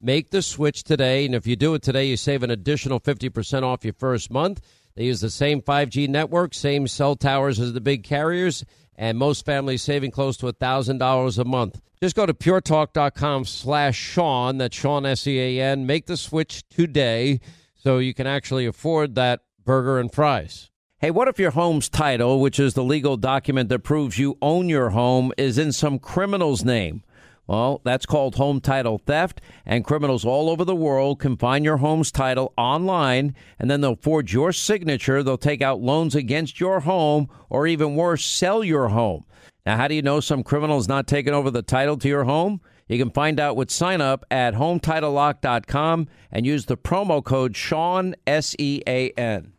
Make the switch today, and if you do it today, you save an additional fifty percent off your first month. They use the same 5G network, same cell towers as the big carriers, and most families saving close to $1,000 a month. Just go to puretalk.com slash Sean, that's Sean S-E-A-N. Make the switch today so you can actually afford that burger and fries. Hey, what if your home's title, which is the legal document that proves you own your home, is in some criminal's name? Well, that's called home title theft, and criminals all over the world can find your home's title online, and then they'll forge your signature. They'll take out loans against your home, or even worse, sell your home. Now, how do you know some criminal's not taking over the title to your home? You can find out with sign up at HometitleLock.com and use the promo code Sean, S E A N.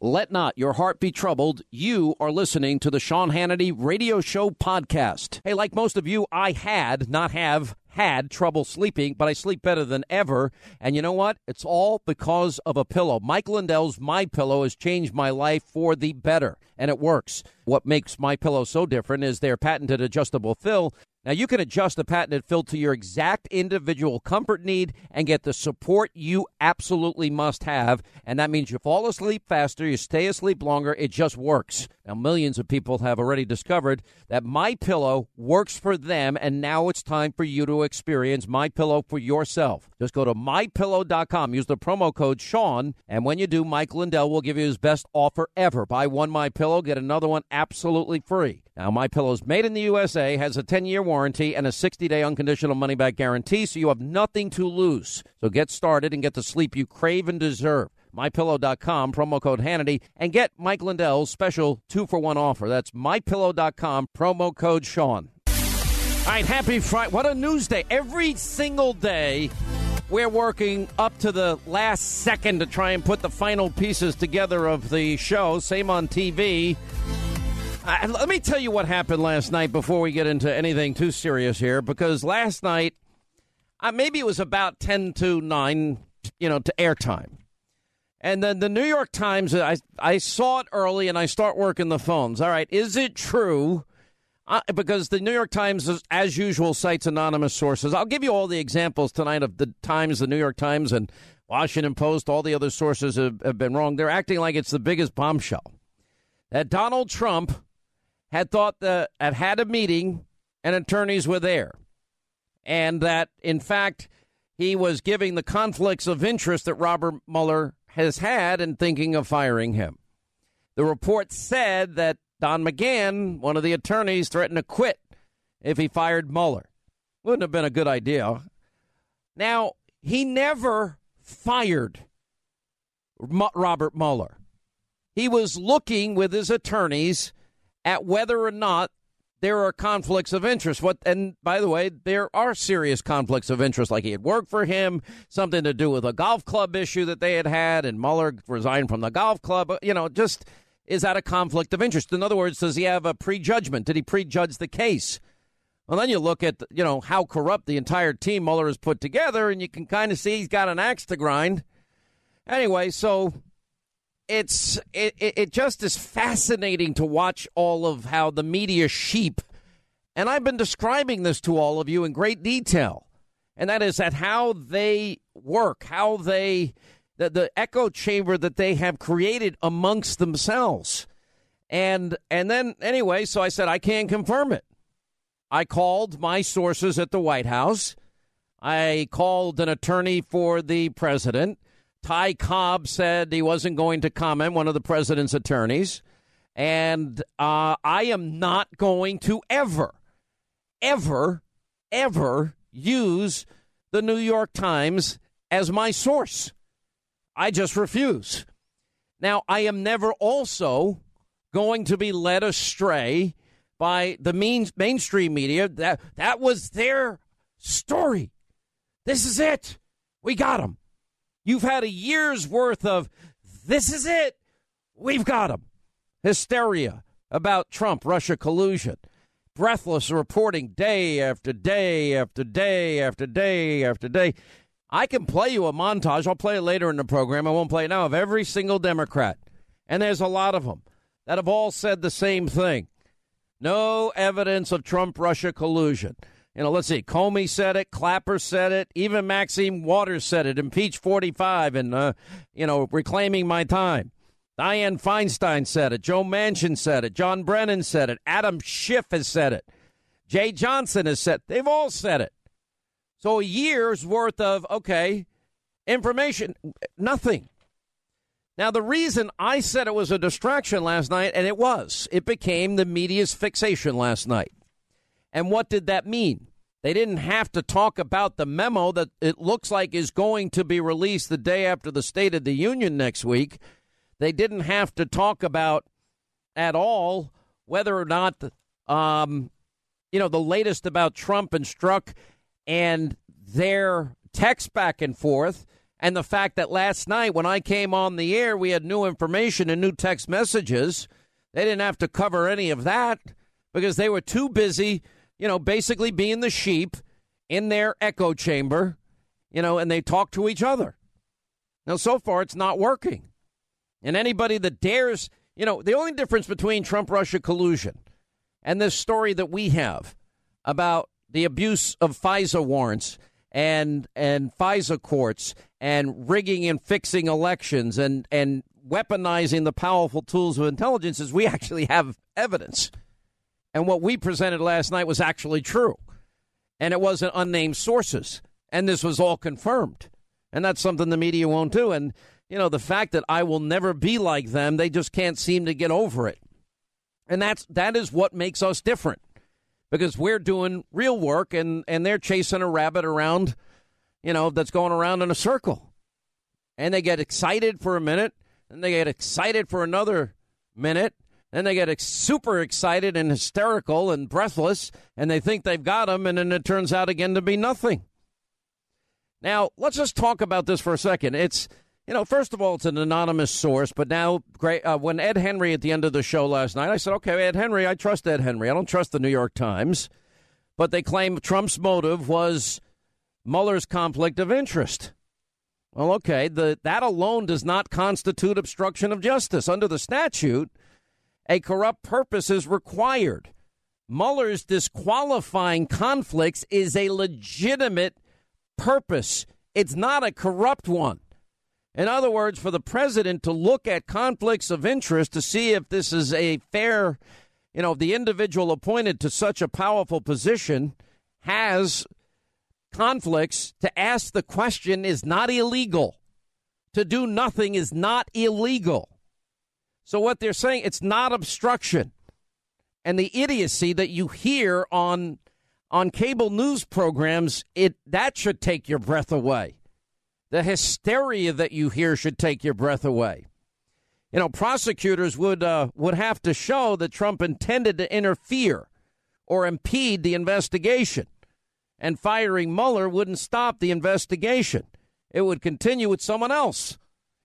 Let not your heart be troubled. You are listening to the Sean Hannity Radio Show podcast. Hey, like most of you, I had, not have, had trouble sleeping, but I sleep better than ever. And you know what? It's all because of a pillow. Mike Lindell's My Pillow has changed my life for the better, and it works. What makes My Pillow so different is their patented adjustable fill now, you can adjust the patented fill to your exact individual comfort need and get the support you absolutely must have. And that means you fall asleep faster, you stay asleep longer. It just works. Now, millions of people have already discovered that My Pillow works for them, and now it's time for you to experience My Pillow for yourself. Just go to mypillow.com, use the promo code Sean, and when you do, Mike Lindell will give you his best offer ever. Buy one My Pillow, get another one absolutely free. Now, My Pillow's made in the USA, has a 10-year warranty and a 60-day unconditional money-back guarantee, so you have nothing to lose. So get started and get the sleep you crave and deserve. MyPillow.com, promo code Hannity, and get Mike Lindell's special two-for-one offer. That's MyPillow.com, promo code Sean. All right, happy Friday. What a news day. Every single day, we're working up to the last second to try and put the final pieces together of the show. Same on TV. Uh, let me tell you what happened last night before we get into anything too serious here, because last night, uh, maybe it was about 10 to 9, you know, to airtime. And then the New York Times, I, I saw it early and I start working the phones. All right, is it true? Uh, because the New York Times, is, as usual, cites anonymous sources. I'll give you all the examples tonight of the Times, the New York Times, and Washington Post. All the other sources have, have been wrong. They're acting like it's the biggest bombshell. That Donald Trump had thought that had had a meeting and attorneys were there, and that in fact he was giving the conflicts of interest that Robert Mueller has had in thinking of firing him. The report said that Don McGahn, one of the attorneys, threatened to quit if he fired Mueller. Wouldn't have been a good idea. Now, he never fired Robert Mueller. He was looking with his attorneys at whether or not there are conflicts of interest. What and by the way, there are serious conflicts of interest. Like he had worked for him, something to do with a golf club issue that they had had, and Mueller resigned from the golf club. You know, just is that a conflict of interest? In other words, does he have a prejudgment? Did he prejudge the case? Well, then you look at you know how corrupt the entire team Mueller has put together, and you can kind of see he's got an axe to grind. Anyway, so it's it, it just is fascinating to watch all of how the media sheep and I've been describing this to all of you in great detail and that is that how they work how they the, the echo chamber that they have created amongst themselves. And and then anyway so I said I can't confirm it. I called my sources at the White House. I called an attorney for the president Ty Cobb said he wasn't going to comment, one of the president's attorneys. And uh, I am not going to ever, ever, ever use the New York Times as my source. I just refuse. Now, I am never also going to be led astray by the main, mainstream media. That, that was their story. This is it. We got them. You've had a year's worth of this is it. We've got him. Hysteria about Trump Russia collusion. Breathless reporting day after day after day after day after day. I can play you a montage. I'll play it later in the program. I won't play it now of every single Democrat. And there's a lot of them that have all said the same thing. No evidence of Trump Russia collusion. You know, let's see. Comey said it. Clapper said it. Even Maxine Waters said it. Impeach 45 and, uh, you know, reclaiming my time. Dianne Feinstein said it. Joe Manchin said it. John Brennan said it. Adam Schiff has said it. Jeh Johnson has said They've all said it. So a year's worth of, okay, information, nothing. Now, the reason I said it was a distraction last night, and it was, it became the media's fixation last night. And what did that mean? They didn't have to talk about the memo that it looks like is going to be released the day after the State of the Union next week. They didn't have to talk about at all whether or not, um, you know, the latest about Trump and Strzok and their text back and forth and the fact that last night when I came on the air, we had new information and new text messages. They didn't have to cover any of that because they were too busy, you know, basically being the sheep in their echo chamber, you know, and they talk to each other. Now, so far, it's not working. And anybody that dares, you know, the only difference between Trump Russia collusion and this story that we have about the abuse of FISA warrants and and FISA courts and rigging and fixing elections and and weaponizing the powerful tools of intelligence is we actually have evidence. And what we presented last night was actually true. And it wasn't unnamed sources. And this was all confirmed. And that's something the media won't do. And, you know, the fact that I will never be like them, they just can't seem to get over it. And that's that is what makes us different because we're doing real work and, and they're chasing a rabbit around, you know, that's going around in a circle. And they get excited for a minute, and they get excited for another minute, then they get super excited and hysterical and breathless, and they think they've got them, and then it turns out again to be nothing. Now, let's just talk about this for a second. It's you know, first of all, it's an anonymous source, but now, great. Uh, when Ed Henry at the end of the show last night, I said, "Okay, Ed Henry, I trust Ed Henry. I don't trust the New York Times." But they claim Trump's motive was Mueller's conflict of interest. Well, okay, the, that alone does not constitute obstruction of justice. Under the statute, a corrupt purpose is required. Mueller's disqualifying conflicts is a legitimate purpose. It's not a corrupt one. In other words, for the president to look at conflicts of interest to see if this is a fair, you know, the individual appointed to such a powerful position has conflicts, to ask the question is not illegal. To do nothing is not illegal. So what they're saying, it's not obstruction. And the idiocy that you hear on on cable news programs, it that should take your breath away. The hysteria that you hear should take your breath away. You know, prosecutors would uh, would have to show that Trump intended to interfere or impede the investigation, and firing Mueller wouldn't stop the investigation. It would continue with someone else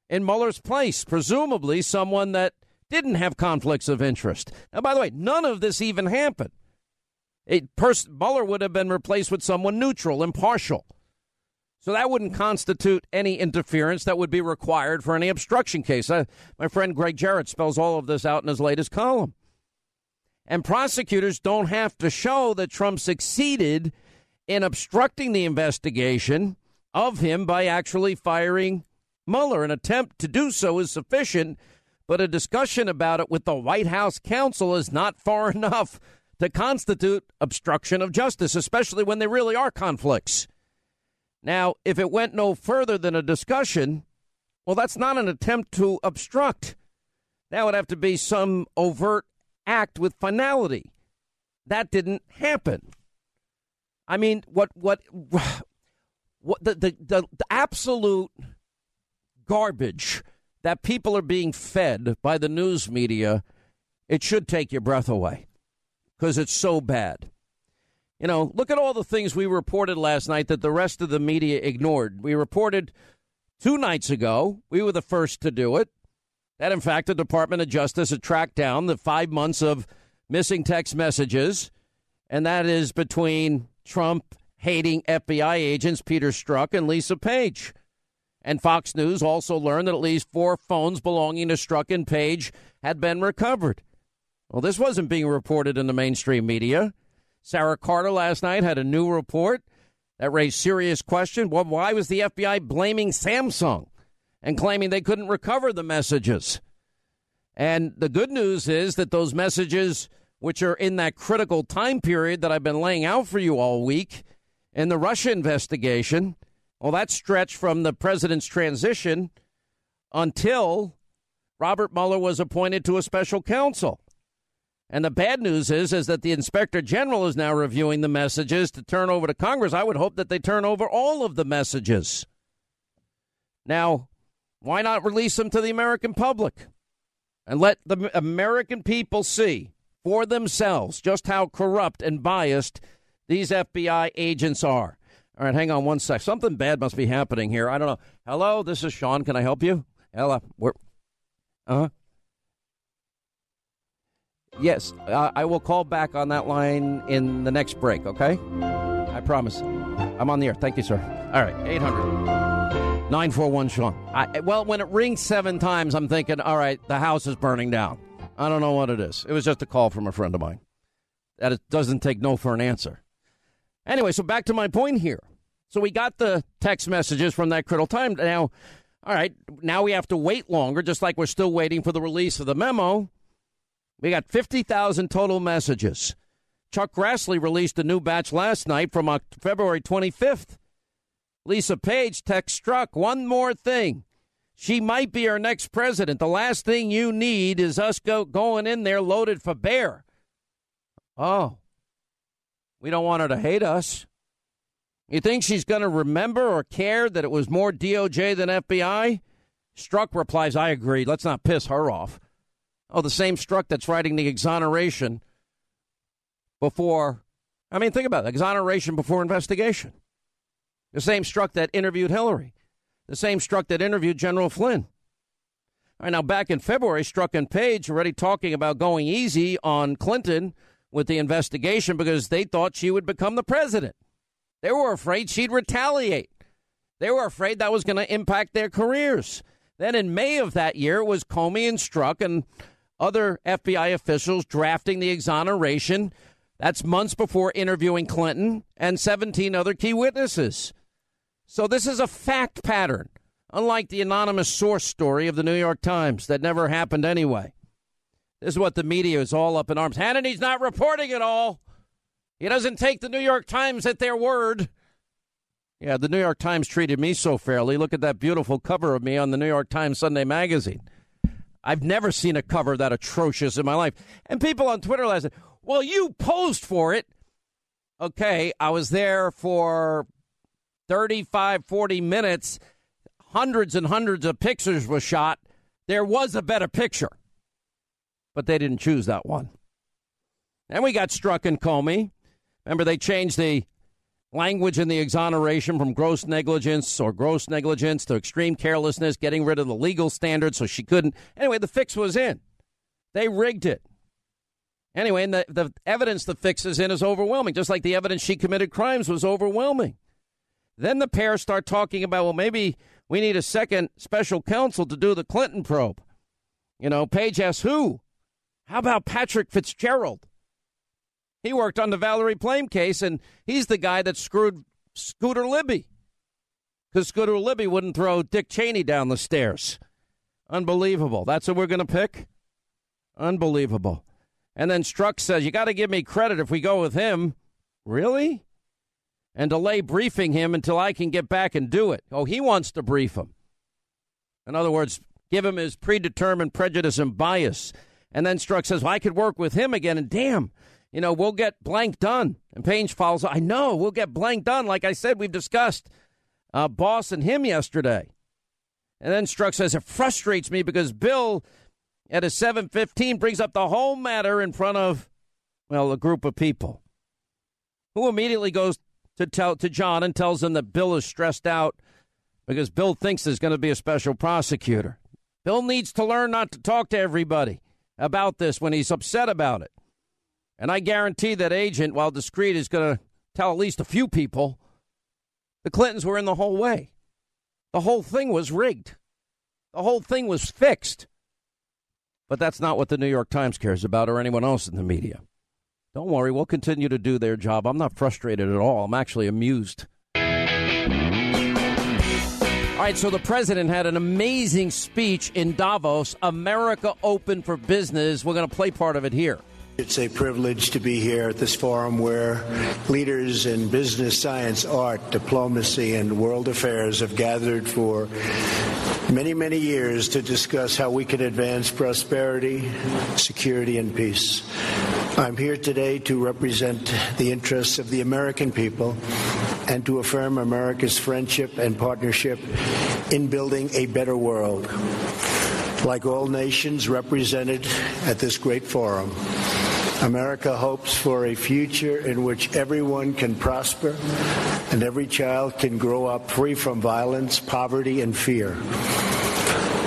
in Mueller's place, presumably someone that didn't have conflicts of interest. Now, by the way, none of this even happened. It, pers- Mueller would have been replaced with someone neutral, impartial. So that wouldn't constitute any interference that would be required for any obstruction case. Uh, my friend Gregg Jarrett spells all of this out in his latest column. And prosecutors don't have to show that Trump succeeded in obstructing the investigation of him by actually firing Mueller. An attempt to do so is sufficient, but a discussion about it with the White House counsel is not far enough to constitute obstruction of justice, especially when there really are conflicts. Now, if it went no further than a discussion, Well, that's not an attempt to obstruct. That would have to be some overt act with finality. That didn't happen. I mean, what what what the the, the, the absolute garbage that people are being fed by the news media, it should take your breath away because it's so bad. You know, look at all the things we reported last night that the rest of the media ignored. We reported two nights ago, we were the first to do it, that in fact the Department of Justice had tracked down the five months of missing text messages, and that is between Trump hating FBI agents Peter Strzok and Lisa Page. And Fox News also learned that at least four phones belonging to Strzok and Page had been recovered. Well, this wasn't being reported in the mainstream media. Sarah Carter last night had a new report that raised serious questions. Well, why was the FBI blaming Samsung and claiming they couldn't recover the messages? And the good news is that those messages, which are in that critical time period that I've been laying out for you all week in the Russia investigation, well, that stretched from the president's transition until Robert Mueller was appointed to a special counsel. And the bad news is, is that the inspector general is now reviewing the messages to turn over to Congress. I would hope that they turn over all of the messages. Now, why not release them to the American public and let the American people see for themselves just how corrupt and biased these FBI agents are? All right, hang on one sec. Something bad must be happening here. I don't know. Hello, this is Sean. Can I help you? Hello. Where? Uh huh. Yes, uh, I will call back on that line in the next break, okay? I promise. I'm on the air. Thank you, sir. All right, 800 941 Sean. I, well, when it rings seven times, I'm thinking, all right, the house is burning down. I don't know what it is. It was just a call from a friend of mine. That it doesn't take no for an answer. Anyway, so back to my point here. So we got the text messages from that critical time. Now, all right, now we have to wait longer, just like we're still waiting for the release of the memo. We got 50,000 total messages. Chuck Grassley released a new batch last night from February 25th. Lisa Page text Strzok one more thing. She might be our next president. The last thing you need is us go, going in there loaded for bear. Oh, we don't want her to hate us. You think she's going to remember or care that it was more DOJ than FBI? Strzok replies, I agree. Let's not piss her off. Oh, the same Strzok that's writing the exoneration before. I mean, think about it exoneration before investigation. The same Strzok that interviewed Hillary. The same Strzok that interviewed General Flynn. All right, now back in February, Strzok and Page already talking about going easy on Clinton with the investigation because they thought she would become the president. They were afraid she'd retaliate. They were afraid that was going to impact their careers. Then in May of that year, it was Comey and Strzok and other FBI officials drafting the exoneration. That's months before interviewing Clinton and 17 other key witnesses. So this is a fact pattern, unlike the anonymous source story of the New York Times that never happened anyway. This is what the media is all up in arms. Hannity's not reporting it all. He doesn't take the New York Times at their word. Yeah, the New York Times treated me so fairly. Look at that beautiful cover of me on the New York Times Sunday magazine. I've never seen a cover that atrocious in my life. And people on Twitter last said, well, you posed for it. Okay, I was there for 35, 40 minutes. Hundreds and hundreds of pictures were shot. There was a better picture, but they didn't choose that one. And we got Strzok and Comey. Remember, they changed the language in the exoneration from gross negligence or gross negligence to extreme carelessness, getting rid of the legal standard so she couldn't. Anyway, the fix was in. They rigged it. Anyway, and the, the evidence the fix is in is overwhelming, just like the evidence she committed crimes was overwhelming. Then the pair start talking about, well, maybe we need a second special counsel to do the Clinton probe. You know, Page asks who? How about Patrick Fitzgerald? He worked on the Valerie Plame case, and he's the guy that screwed Scooter Libby because Scooter Libby wouldn't throw Dick Cheney down the stairs. Unbelievable. That's what we're going to pick? Unbelievable. And then Strzok says, You got to give me credit if we go with him. Really? And delay briefing him until I can get back and do it. Oh, he wants to brief him. In other words, give him his predetermined prejudice and bias. And then Strzok says, well, I could work with him again. And damn, you know, we'll get blank done. And Page follows, I know, we'll get blank done. Like I said, we've discussed uh, Boss and him yesterday. And then Strzok says, it frustrates me because Bill at a 715 brings up the whole matter in front of, well, a group of people who immediately goes to tell to John and tells him that Bill is stressed out because Bill thinks there's going to be a special prosecutor. Bill needs to learn not to talk to everybody about this when he's upset about it. And I guarantee that agent, while discreet, is going to tell at least a few people the Clintons were in the whole way. The whole thing was rigged. The whole thing was fixed. But that's not what the New York Times cares about or anyone else in the media. Don't worry, we'll continue to do their job. I'm not frustrated at all. I'm actually amused. All right, so the president had an amazing speech in Davos, America Open for Business. We're going to play part of it here. It's a privilege to be here at this forum where leaders in business, science, art, diplomacy, and world affairs have gathered for many, many years to discuss how we can advance prosperity, security, and peace. I'm here today to represent the interests of the American people and to affirm America's friendship and partnership in building a better world. Like all nations represented at this great forum, America hopes for a future in which everyone can prosper and every child can grow up free from violence, poverty, and fear.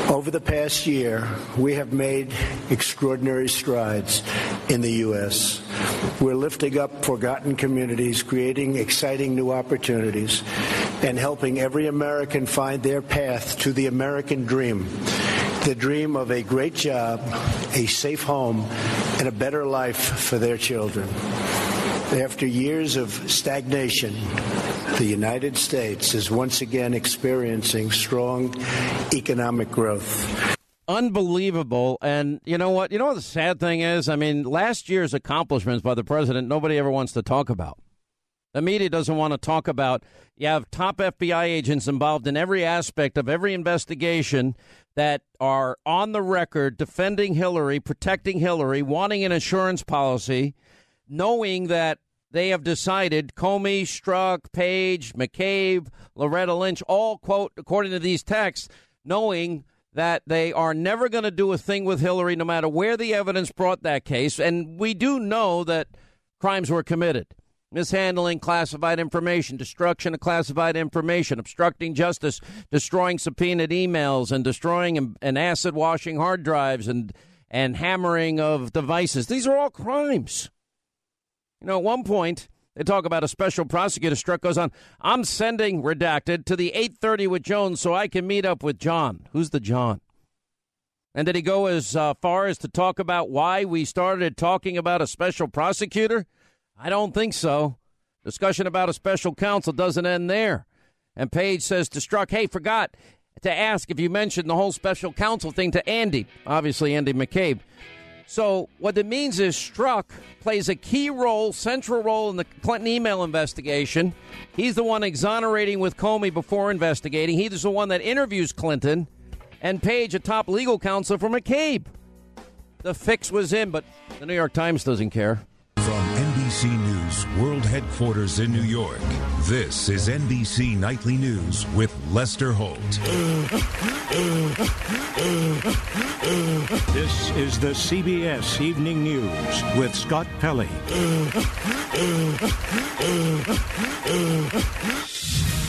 Over the past year, we have made extraordinary strides in the U.S. We're lifting up forgotten communities, creating exciting new opportunities, and helping every American find their path to the American dream the dream of a great job, a safe home, and a better life for their children. After years of stagnation, the United States is once again experiencing strong economic growth. Unbelievable. And you know what? You know what the sad thing is? I mean, last year's accomplishments by the president, nobody ever wants to talk about. The media doesn't want to talk about. You have top FBI agents involved in every aspect of every investigation that are on the record defending Hillary, protecting Hillary, wanting an insurance policy, knowing that they have decided Comey, Strzok, Page, McCabe, Loretta Lynch, all quote, according to these texts, knowing that they are never going to do a thing with Hillary no matter where the evidence brought that case. And we do know that crimes were committed mishandling classified information, destruction of classified information, obstructing justice, destroying subpoenaed emails, and destroying and, acid washing hard drives and and hammering of devices. These are all crimes. You know, at one point they talk about a special prosecutor. Strzok goes on. I'm sending redacted to the 8:30 with Jones so I can meet up with John. Who's the John? And did he go as uh, far as to talk about why we started talking about a special prosecutor? I don't think so. Discussion about a special counsel doesn't end there. And Page says to Strzok, hey, forgot to ask if you mentioned the whole special counsel thing to Andy, obviously Andy McCabe. So what it means is Strzok plays a key role, central role in the Clinton email investigation. He's the one exonerating with Comey before investigating. He's the one that interviews Clinton, and Page, a top legal counsel for McCabe. The fix was in, but the New York Times doesn't care. NBC News World Headquarters in New York. This is NBC Nightly News with Lester Holt. This is the CBS Evening News with Scott Pelley.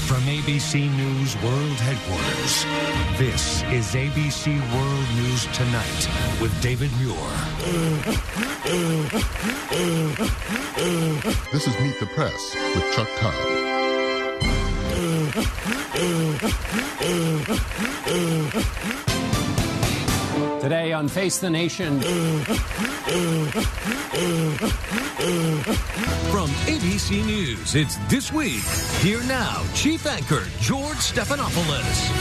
From ABC News World Headquarters, this is ABC World News Tonight with David Muir. This is Meet the Press with Chuck Todd. Today on Face the Nation. From ABC News, it's This Week. Here now, Chief Anchor George Stephanopoulos.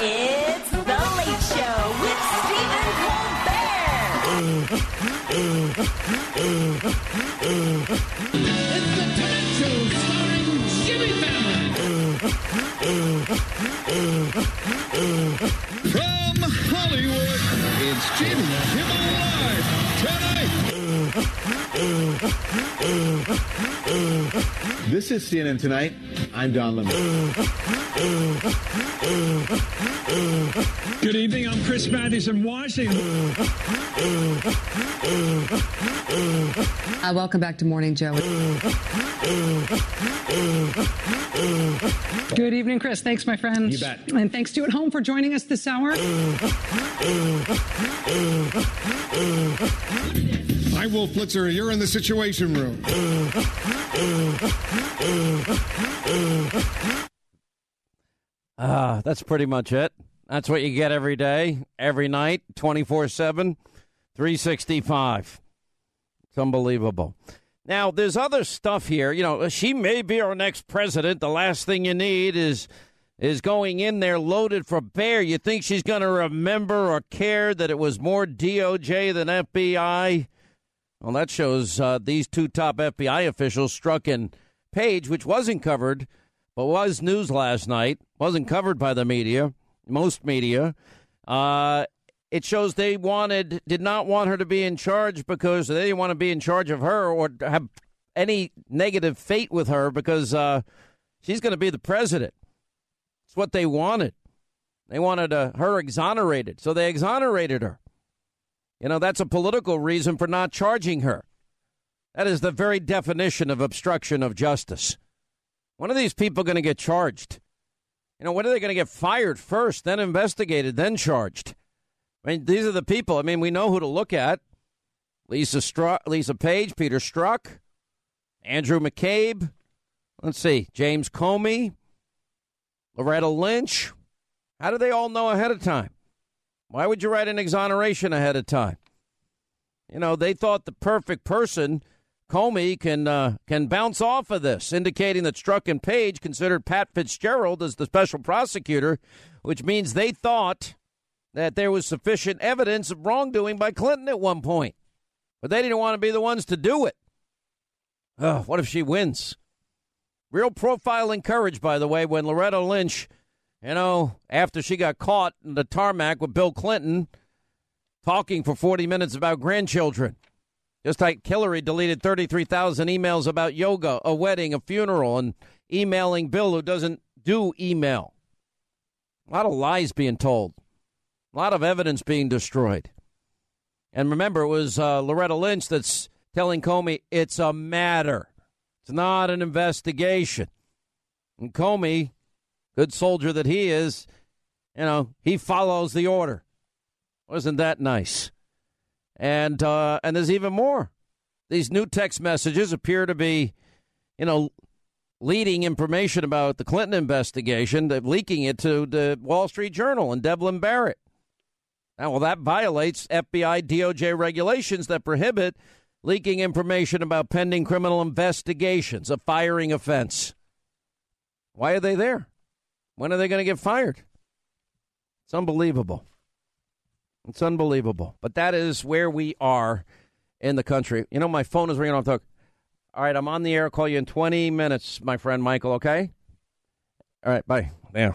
It's The Late Show with Stephen Colbert. From Hollywood, it's Jimmy. This is CNN Tonight. I'm Don Lemon. Good evening. I'm Chris Matthews in Washington. Uh, welcome back to Morning Joe. Good evening, Chris. Thanks, my friend. You bet. And thanks to at home for joining us this hour. Hi, Wolf Blitzer. You're in the Situation Room. Ah, that's pretty much it. That's what you get every day, every night, 24 7, 365. It's unbelievable. Now, there's other stuff here. You know, she may be our next president. The last thing you need is is going in there loaded for bear. You think she's going to remember or care that it was more DOJ than FBI? Well, that shows uh, these two top FBI officials Strzok in Page, which wasn't covered, but was news last night. Wasn't covered by the media, most media. Uh, it shows they wanted, did not want her to be in charge because they didn't want to be in charge of her or have any negative fate with her because uh, she's going to be the president. It's what they wanted. They wanted uh, her exonerated, so they exonerated her. You know, that's a political reason for not charging her. That is the very definition of obstruction of justice. When are these people going to get charged? You know, when are they going to get fired first, then investigated, then charged? I mean, these are the people. I mean, we know who to look at. Lisa Stru- Lisa Page, Peter Strzok, Andrew McCabe. Let's see, James Comey, Loretta Lynch. How do they all know ahead of time? Why would you write an exoneration ahead of time? You know, they thought the perfect person, Comey, can uh, can bounce off of this, indicating that Strzok and Page considered Pat Fitzgerald as the special prosecutor, which means they thought that there was sufficient evidence of wrongdoing by Clinton at one point, but they didn't want to be the ones to do it. Oh, what if she wins? Real profiling courage, by the way, when Loretta Lynch, you know, after she got caught in the tarmac with Bill Clinton talking for 40 minutes about grandchildren. Just like Hillary deleted 33,000 emails about yoga, a wedding, a funeral, and emailing Bill, who doesn't do email. A lot of lies being told, a lot of evidence being destroyed. And remember, it was uh, Loretta Lynch that's telling Comey it's a matter. It's not an investigation. And Comey, good soldier that he is, you know, he follows the order. Wasn't that nice? And uh, and there's even more. These new text messages appear to be, you know, leading information about the Clinton investigation, leaking it to the Wall Street Journal and Devlin Barrett. Now, well, that violates FBI DOJ regulations that prohibit leaking information about pending criminal investigations, a firing offense. Why are they there? When are they going to get fired? It's unbelievable. It's unbelievable. But that is where we are in the country. You know, my phone is ringing off the hook. All right, I'm on the air. I'll call you in 20 minutes, my friend Michael, okay? All right, bye. Yeah.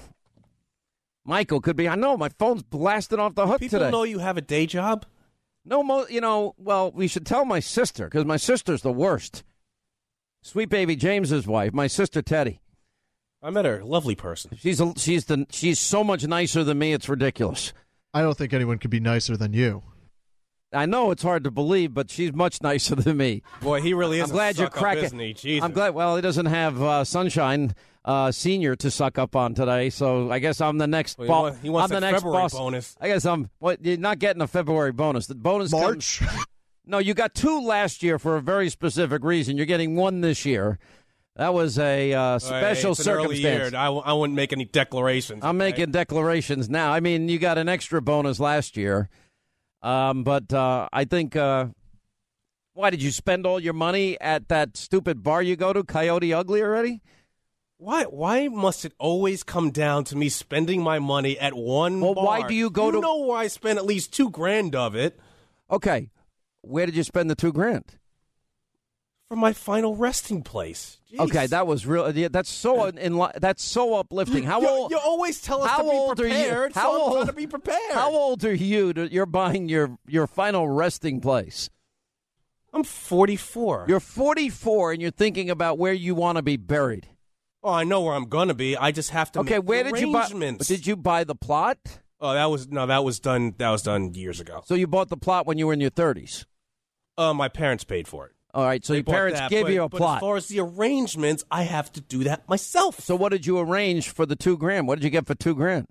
Michael could be. I know my phone's blasted off the hook today. People know you have a day job. No, mo- you know. Well, we should tell my sister because my sister's the worst. Sweet baby James's wife, my sister Teddy. I met her. Lovely person. She's a, she's the she's so much nicer than me. It's ridiculous. I don't think anyone could be nicer than you. I know it's hard to believe, but she's much nicer than me. Boy, he really is. I'm glad a you're suck-up, cracking. isn't? Jesus. I'm glad. Well, he doesn't have uh, Sunshine uh, Senior to suck up on today, so I guess I'm the next. Well, he bo- wants- he wants I'm the next February boss. bonus. I guess I'm. What? You're not getting a February bonus. The bonus March. comes- no, you got two last year for a very specific reason. You're getting one this year. That was a uh, special it's an early circumstance. year. I, w- I wouldn't make any declarations. I'm making declarations now. I mean, you got an extra bonus last year, um, but uh, I think. Uh, why did you spend all your money at that stupid bar you go to, Coyote Ugly, already? Why? Why must it always come down to me spending my money at one? Well, why do you go you to- know where I spend at least two grand of it? Okay, where did you spend the two grand? for my final resting place. Jeez. Okay, that was real. yeah, That's so in, in, that's so uplifting. How you, old? You always tell us how to be old are you? How so old? to be prepared. How old are you? To, you're buying your your final resting place. I'm 44. You're 44, and you're thinking about where you want to be buried. oh, I know where I'm gonna be. I just have to. Okay, make where did you buy? Did you buy the plot? Oh, that was no. That was done. That was done years ago. So you bought the plot when you were in your 30s. Uh, my parents paid for it. All right, so They your parents that, gave but- you a but plot. As far as the arrangements, I have to do that myself. so what did you arrange for the two grand? What did you get for two grand?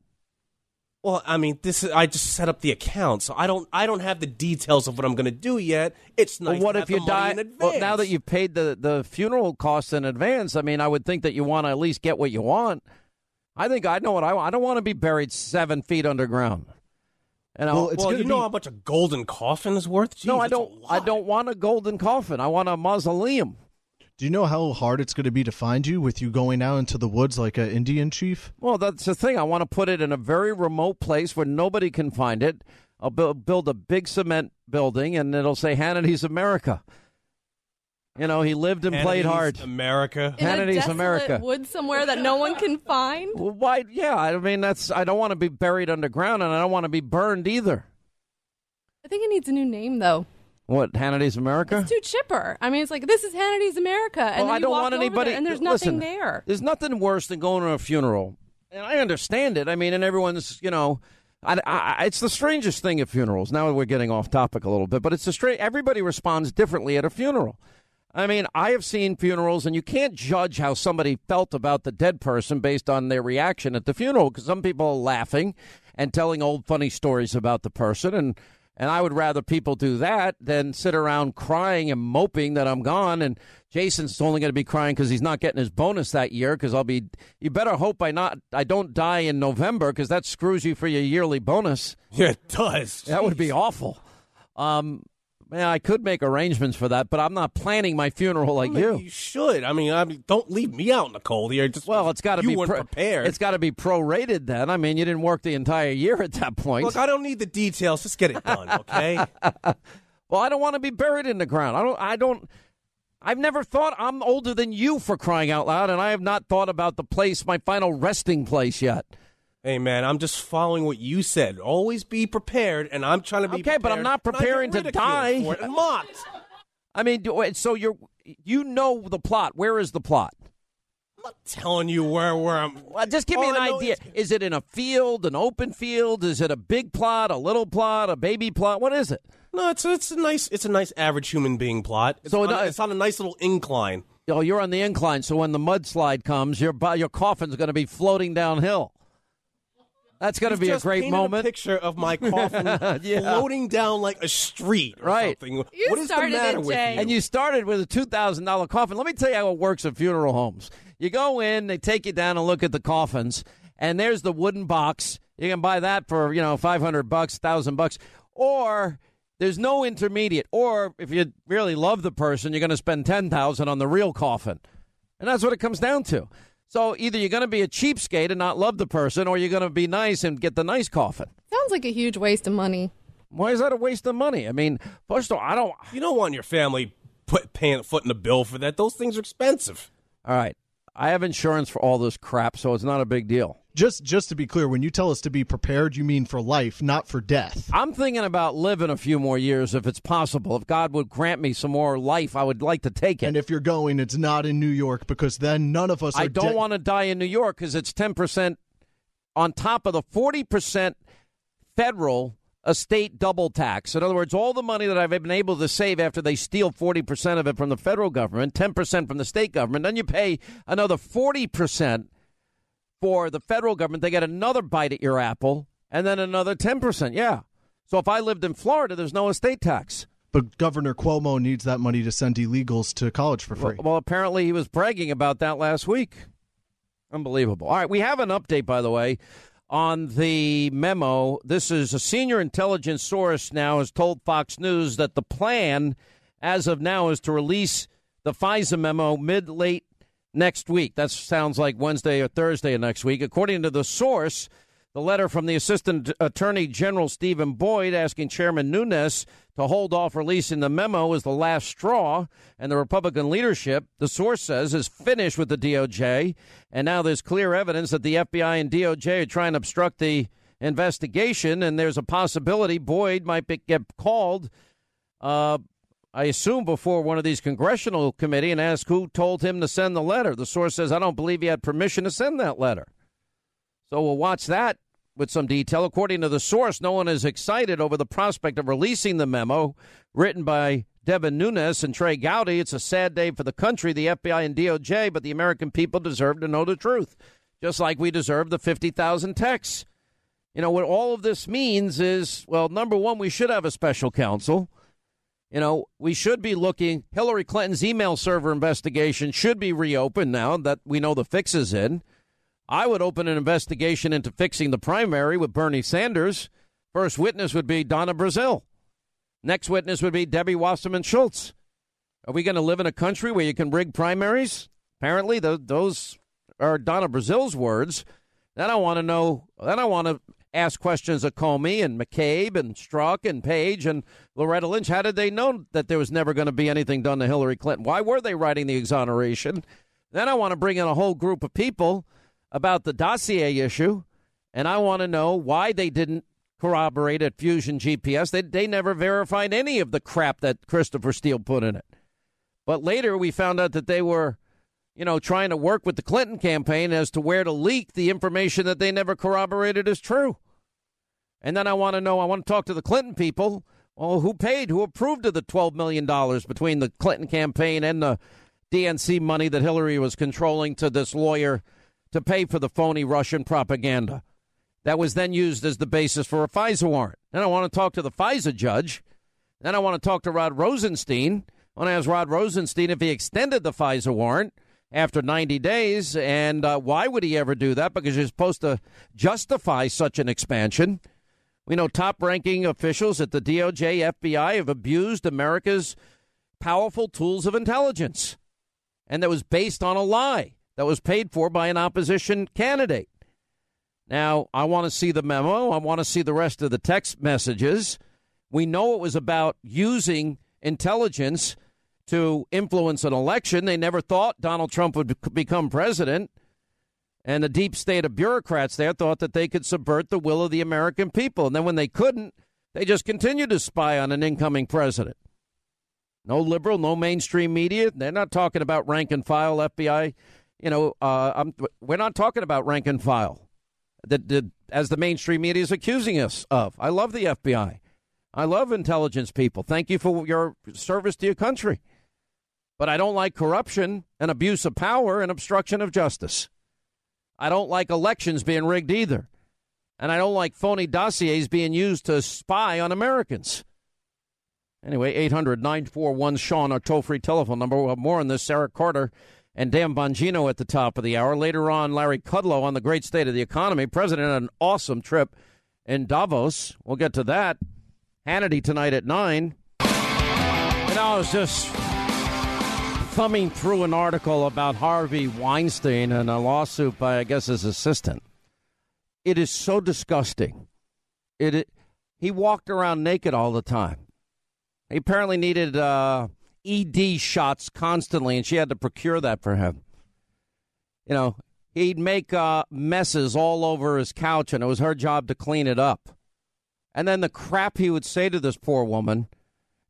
Well, I mean, this is, I just set up the account, so I don't I don't have the details of what I'm going to do yet. It's nice. well, what to if have you die? Well, now that you've paid the the funeral costs in advance, I mean, I would think that you want to at least get what you want. I think I know what I want. I don't want to be buried seven feet underground. And Well, I'll- it's well, gonna you know be- how much a golden coffin is worth? Jeez, no, I don't. I don't want a golden coffin. I want a mausoleum. Do you know how hard it's going to be to find you with you going out into the woods like an Indian chief? Well, that's the thing. I want to put it in a very remote place where nobody can find it. I'll build, build a big cement building, and it'll say Hannity's America. You know, he lived and played hard. America. In a Hannity's desolate America. woods somewhere that no one can find. Well, why? Yeah, I mean, that's. I don't want to be buried underground, and I don't want to be burned either. I think it needs a new name though. What Hannity's America? It's too chipper. I mean, it's like this is Hannity's America, and well, then I don't walk want anybody. there and there's listen, nothing there. There's nothing worse than going to a funeral, and I understand it. I mean, and everyone's, you know, I, I, it's the strangest thing at funerals. Now we're getting off topic a little bit, but it's the straight. Everybody responds differently at a funeral. I mean, I have seen funerals, and you can't judge how somebody felt about the dead person based on their reaction at the funeral. Because some people are laughing and telling old funny stories about the person, and and I would rather people do that than sit around crying and moping that I'm gone. And Jason's only going to be crying because he's not getting his bonus that year. Because I'll be. You better hope I not. I don't die in November because that screws you for your yearly bonus. Yeah, it does. That would be awful. Um, man, I could make arrangements for that, but I'm not planning my funeral like I mean, you. You should. I mean, I mean, don't leave me out in the cold here. Just Well, it's got to you be weren't pro- prepared. It's got to be prorated then. I mean, you didn't work the entire year at that point. Look, I don't need the details. Just get it done, okay? well, I don't want to be buried in the ground. I don't. I don't. I've never thought I'm older than you for crying out loud, and I have not thought about the place, my final resting place yet. Hey, man, I'm just following what you said. Always be prepared, and I'm trying to be Okay, but I'm not and I get preparing to die. for it mocked. I mean, so you're you know the plot. Where is the plot? I'm not telling you where where I'm. Well, just give me an idea. is- Is it in a field, an open field? Is it a big plot, a little plot, a baby plot? What is it? No, it's it's a nice it's a nice average human being plot. It's So on, it- it's on a nice little incline. Oh, you're on the incline, so when the mudslide comes, your your coffin's going to be floating downhill. That's going to You've be a great painted moment. picture of my coffin Yeah. floating down like a street, or Right. Something. You what is the matter it, with you? And you started with a two thousand dollar coffin. Let me tell you how it works at funeral homes. You go in, they take you down and look at the coffins, and there's the wooden box. You can buy that for you know five hundred bucks, thousand bucks, or there's no intermediate. Or if you really love the person, you're going to spend ten thousand on the real coffin, and that's what it comes down to. So either you're going to be a cheapskate and not love the person, or you're going to be nice and get the nice coffin. Sounds like a huge waste of money. Why is that a waste of money? I mean, first of all, I don't. you don't want your family put paying a foot in the bill for that. Those things are expensive. All right, I have insurance for all this crap, so it's not a big deal. Just just to be clear, when you tell us to be prepared, you mean for life, not for death. I'm thinking about living a few more years if it's possible. If God would grant me some more life, I would like to take it. And if you're going, it's not in New York because then none of us are I don't dead. want to die in New York because it's 10% on top of the 40% federal estate double tax. In other words, all the money that I've been able to save after they steal 40% of it from the federal government, 10% from the state government, then you pay another 40% for the federal government. They get another bite at your apple and then another 10%. Yeah. So if I lived in Florida, there's no estate tax. But Governor Cuomo needs that money to send illegals to college for free. Well, well, apparently he was bragging about that last week. Unbelievable. All right, we have an update, by the way, on the memo. This is a senior intelligence source now has told Fox News that the plan, as of now, is to release the FISA memo mid late next week. That sounds like Wednesday or Thursday of next week. According to the source, The letter from the Assistant Attorney General Stephen Boyd asking Chairman Nunes to hold off releasing the memo is the last straw, and the Republican leadership, the source says, is finished with the DOJ. And now there's clear evidence that the FBI and DOJ are trying to obstruct the investigation, and there's a possibility Boyd might be, get called. Uh, I assume before one of these congressional committee and ask who told him to send the letter. The source says I don't believe he had permission to send that letter. So we'll watch that with some detail. According to the source, no one is excited over the prospect of releasing the memo written by Devin Nunes and Trey Gowdy. It's a sad day for the country, the FBI and DOJ, but the American people deserve to know the truth, just like we deserve the 50,000 texts. You know, what all of this means is, well, number one, we should have a special counsel. You know, we should be looking. Hillary Clinton's email server investigation should be reopened now that we know the fix is in. I would open an investigation into fixing the primary with Bernie Sanders. First witness would be Donna Brazile. Next witness would be Debbie Wasserman Schultz. Are we going to live in a country where you can rig primaries? Apparently, the, those are Donna Brazile's words. Then I want to know. Then I want to ask questions of Comey and McCabe and Strzok and Page and Loretta Lynch. How did they know that there was never going to be anything done to Hillary Clinton? Why were they writing the exoneration? Then I want to bring in a whole group of people about the dossier issue, and I want to know why they didn't corroborate at Fusion GPS. They, they never verified any of the crap that Christopher Steele put in it. But later we found out that they were, you know, trying to work with the Clinton campaign as to where to leak the information that they never corroborated as true. And then I want to know, I want to talk to the Clinton people. Well, who paid, who approved of the $12 million between the Clinton campaign and the DNC money that Hillary was controlling to this lawyer to pay for the phony Russian propaganda. That was then used as the basis for a FISA warrant. Then I want to talk to the FISA judge. Then I want to talk to Rod Rosenstein. I want to ask Rod Rosenstein if he extended the FISA warrant after 90 days and uh, why would he ever do that? Because you're supposed to justify such an expansion. We know top ranking officials at the DOJ, FBI have abused America's powerful tools of intelligence. And that was based on a lie that was paid for by an opposition candidate. Now, I want to see the memo. I want to see the rest of the text messages. We know it was about using intelligence to influence an election. They never thought Donald Trump would become president. And the deep state of bureaucrats there thought that they could subvert the will of the American people. And then when they couldn't, they just continued to spy on an incoming president. No liberal, no mainstream media. They're not talking about rank and file FBI you know, uh, we're not talking about rank and file, that as the mainstream media is accusing us of. I love the FBI. I love intelligence people. Thank you for your service to your country. But I don't like corruption and abuse of power and obstruction of justice. I don't like elections being rigged either. And I don't like phony dossiers being used to spy on Americans. Anyway, 800 941 Sean, our toll free telephone number. We'll have more on this. Sarah Carter and Dan Bongino at the top of the hour. Later on, Larry Kudlow on the great state of the economy. President an awesome trip in Davos. We'll get to that. Hannity tonight at 9. And I was just thumbing through an article about Harvey Weinstein and a lawsuit by, I guess, his assistant. It is so disgusting. It, it he walked around naked all the time. He apparently needed uh, ED shots constantly, and she had to procure that for him. You know, he'd make uh, messes all over his couch, and it was her job to clean it up. And then the crap he would say to this poor woman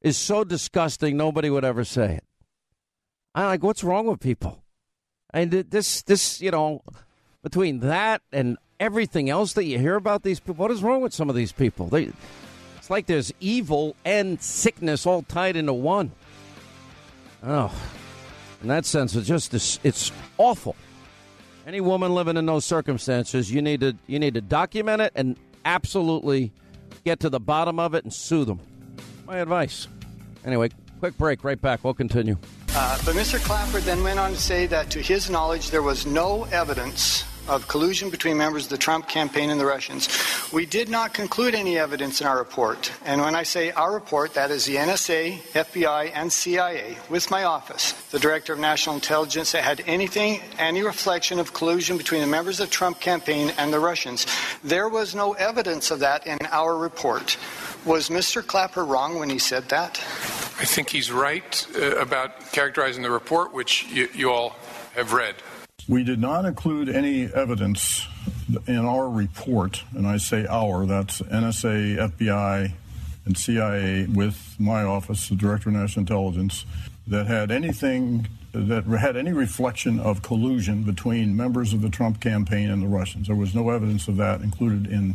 is so disgusting, nobody would ever say it. I'm like, what's wrong with people? And this, this, you know, between that and everything else that you hear about these people, what is wrong with some of these people? They, it's like there's evil and sickness all tied into one. Oh, in that sense, it's just it's awful. Any woman living in those circumstances, you need to you need to document it and absolutely get to the bottom of it and sue them. My advice. Anyway, quick break. Right back. We'll continue. Uh, but Mr. Clapper then went on to say that, to his knowledge, there was no evidence of collusion between members of the Trump campaign and the Russians. We did not conclude any evidence in our report. And when I say our report, that is the NSA, FBI, and CIA, with my office, the Director of National Intelligence, that had anything, any reflection of collusion between the members of the Trump campaign and the Russians. There was no evidence of that in our report. Was Mr. Clapper wrong when he said that? I think he's right uh, about characterizing the report, which you, you all have read. We did not include any evidence in our report, and I say our, that's NSA, FBI, and CIA with my office, the Director of National Intelligence, that had anything that had any reflection of collusion between members of the Trump campaign and the Russians. There was no evidence of that included in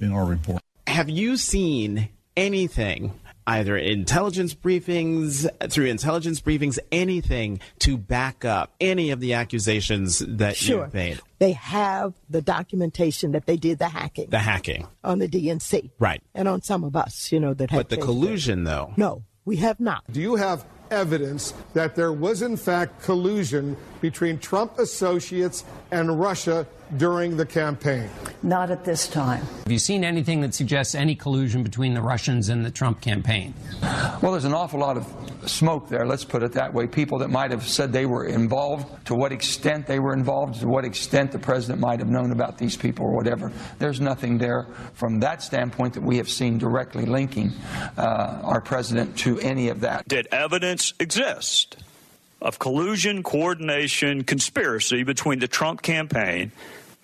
in our report. Have you seen anything either intelligence briefings, through intelligence briefings, anything to back up any of the accusations that sure. you've made? They have the documentation that they did the hacking. The hacking. On the DNC. Right. And on some of us, you know, that But the collusion, though? No, we have not. Do you have evidence that there was, in fact, collusion between Trump associates and Russia during the campaign? Not at this time. Have you seen anything that suggests any collusion between the Russians and the Trump campaign? Well, there's an awful lot of smoke there, let's put it that way. People that might have said they were involved, to what extent they were involved, to what extent the president might have known about these people or whatever. There's nothing there from that standpoint that we have seen directly linking uh, our president to any of that. Did evidence exist of collusion, coordination, conspiracy between the Trump campaign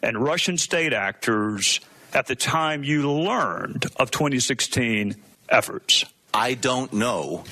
and Russian state actors at the time you learned of 2016 efforts? I don't know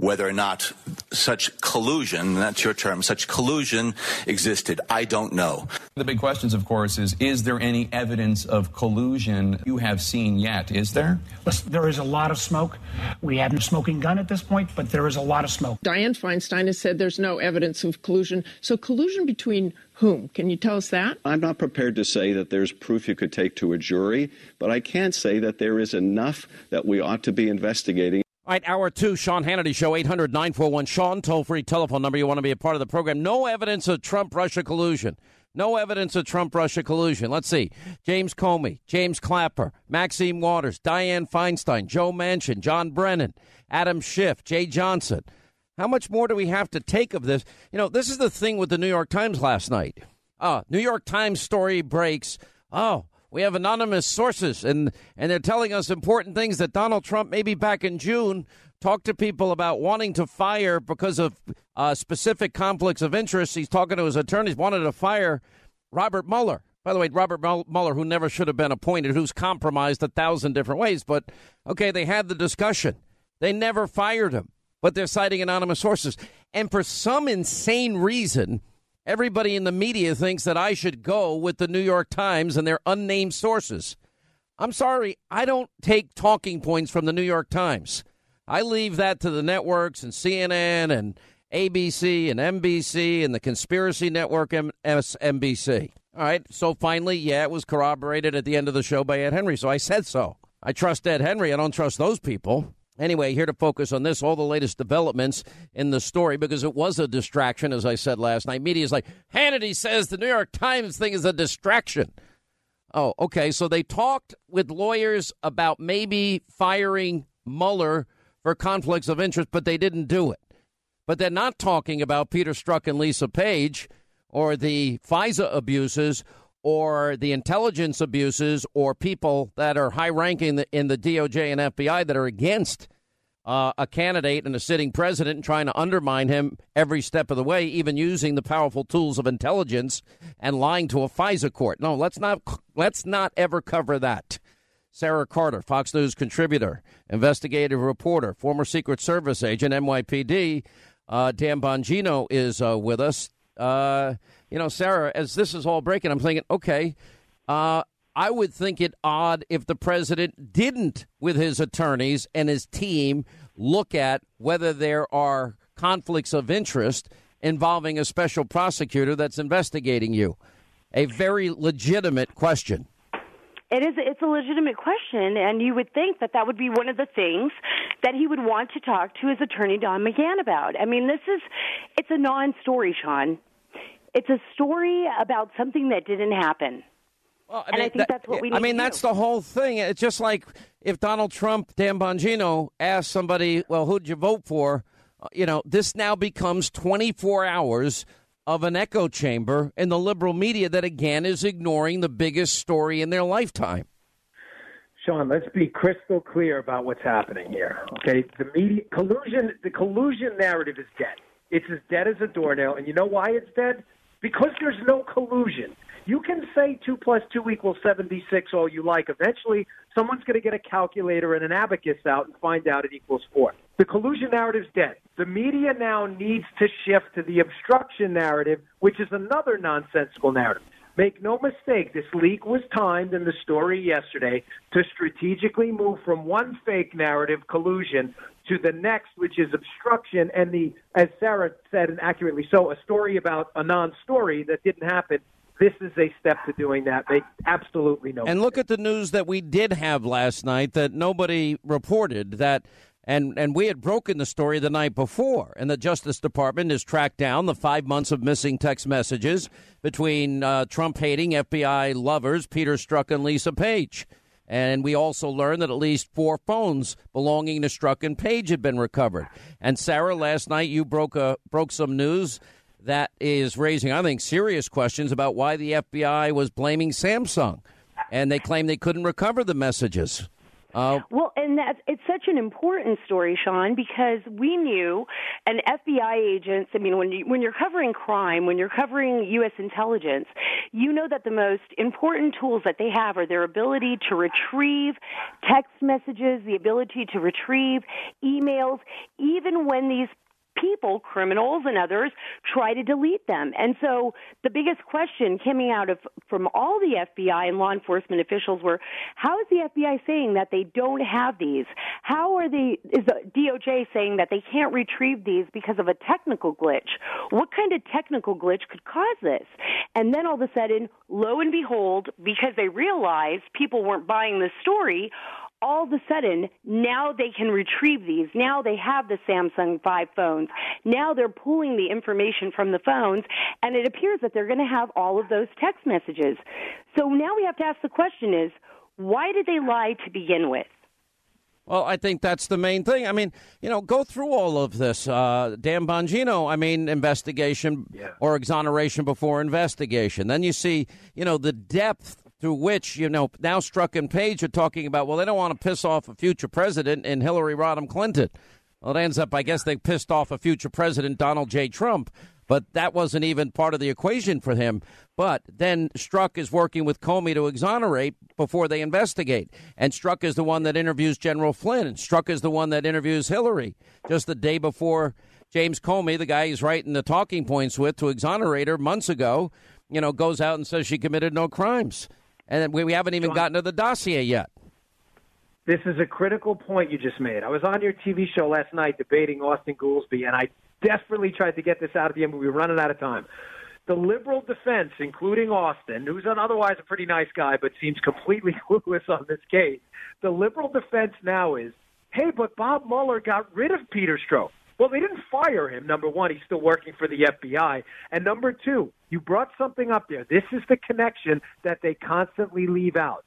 whether or not such collusion, that's your term, such collusion existed. I don't know. The big questions, of course, is is there any evidence of collusion you have seen yet? Is there? Listen, there is a lot of smoke. We have no smoking gun at this point, but there is a lot of smoke. Dianne Feinstein has said there's no evidence of collusion. So, collusion between whom? Can you tell us that? I'm not prepared to say that there's proof you could take to a jury, but I can say that there is enough that we ought to be investigating. All right, hour two, Sean Hannity Show, 800 941 Sean, toll free telephone number. You want to be a part of the program. No evidence of Trump Russia collusion. No evidence of Trump Russia collusion. Let's see. James Comey, James Clapper, Maxine Waters, Dianne Feinstein, Joe Manchin, John Brennan, Adam Schiff, Jeh Johnson. How much more do we have to take of this? You know, this is the thing with the New York Times last night. Uh, New York Times story breaks. Oh, we have anonymous sources, and, and they're telling us important things that Donald Trump, maybe back in June, talked to people about wanting to fire because of uh, specific conflicts of interest. He's talking to his attorneys, wanted to fire Robert Mueller. By the way, Robert Mueller, who never should have been appointed, who's compromised a thousand different ways. But okay, they had the discussion. They never fired him, but they're citing anonymous sources. And for some insane reason, everybody in the media thinks that I should go with the New York Times and their unnamed sources. I'm sorry, I don't take talking points from the New York Times. I leave that to the networks and CNN and ABC and NBC and the Conspiracy Network MSNBC. All right, so finally, yeah, it was corroborated at the end of the show by Ed Henry, so I said so. I trust Ed Henry, I don't trust those people. Anyway, here to focus on this, all the latest developments in the story, because it was a distraction, as I said last night. Media's like, Hannity says the New York Times thing is a distraction. Oh, okay. So they talked with lawyers about maybe firing Mueller for conflicts of interest, but they didn't do it. But they're not talking about Peter Strzok and Lisa Page or the FISA abuses or the intelligence abuses or people that are high ranking in the DOJ and FBI that are against uh, a candidate and a sitting president and trying to undermine him every step of the way, even using the powerful tools of intelligence and lying to a FISA court. No, let's not let's not ever cover that. Sarah Carter, Fox News contributor, investigative reporter, former Secret Service agent, NYPD. Uh, Dan Bongino is uh, with us. You know, Sarah, as this is all breaking, I'm thinking, okay, uh, I would think it odd if the president didn't, with his attorneys and his team, look at whether there are conflicts of interest involving a special prosecutor that's investigating you. A very legitimate question. It is. It's a legitimate question, and you would think that that would be one of the things that he would want to talk to his attorney Don McGahn about. I mean, this is it's a non-story, Sean. It's a story about something that didn't happen. Well, and I think that- that's what we need I mean, to that's do. the whole thing. It's just like if Donald Trump, Dan Bongino, asked somebody, "Well, who'd you vote for?" Uh, You know, this now becomes 24 hours of an echo chamber in the liberal media that again is ignoring the biggest story in their lifetime. Sean, let's be crystal clear about what's happening here. Okay, the media collusion, the collusion narrative is dead. It's as dead as a doornail, and you know why it's dead? Because there's no collusion. You can say two plus two equals seventy-six all you like. Eventually, someone's going to get a calculator and an abacus out and find out it equals four. The collusion narrative's dead. The media now needs to shift to the obstruction narrative, which is another nonsensical narrative. Make no mistake, this leak was timed in the story yesterday to strategically move from one fake narrative, collusion, to the next, which is obstruction, and the, as Sarah said, and accurately so, a story about a non-story that didn't happen. This is a step to doing that. They absolutely no. And look at the news that we did have last night that nobody reported that and and we had broken the story the night before and the Justice Department has tracked down the 5 months of missing text messages between uh, Trump hating FBI lovers Peter Strzok and Lisa Page. And we also learned that at least four phones belonging to Strzok and Page had been recovered. And Sarah, last night you broke a broke some news that is raising, I think, serious questions about why the FBI was blaming Samsung, and they claim they couldn't recover the messages. Uh, Well, and that's it's such an important story, Sean, because we knew, and FBI agents. I mean, when you, when you're covering crime, when you're covering U.S. intelligence, you know that the most important tools that they have are their ability to retrieve text messages, the ability to retrieve emails, even when these people, criminals and others, try to delete them. And so the biggest question coming out of from all the FBI and law enforcement officials were, how is the FBI saying that they don't have these? How are they is the DOJ saying that they can't retrieve these because of a technical glitch? What kind of technical glitch could cause this? And then all of a sudden, lo and behold, because they realized people weren't buying the story, all of a sudden, now they can retrieve these. Now they have the Samsung 5 phones. Now they're pulling the information from the phones, and it appears that they're going to have all of those text messages. So now we have to ask the question is, why did they lie to begin with? Well, I think that's the main thing. I mean, you know, go through all of this. Uh, Dan Bongino, I mean, investigation or exoneration before investigation. Then you see, you know, the depth through which, you know, now Strzok and Page are talking about, well, they don't want to piss off a future president in Hillary Rodham Clinton. Well, it ends up, I guess they pissed off a future president, Donald J. Trump, but that wasn't even part of the equation for him. But then Strzok is working with Comey to exonerate before they investigate. And Strzok is the one that interviews General Flynn. And Strzok is the one that interviews Hillary just the day before James Comey, the guy he's writing the talking points with to exonerate her months ago, you know, goes out and says she committed no crimes. And we, we haven't even gotten to the dossier yet. This is a critical point you just made. I was on your TV show last night debating Austin Goolsbee, and I desperately tried to get this out at the end, but we were running out of time. The liberal defense, including Austin, who's an otherwise a pretty nice guy but seems completely clueless on this case, the liberal defense now is, hey, but Bob Mueller got rid of Peter Strzok. Well, they didn't fire him. Number one, he's still working for the FBI. And number two, you brought something up there. This is the connection that they constantly leave out.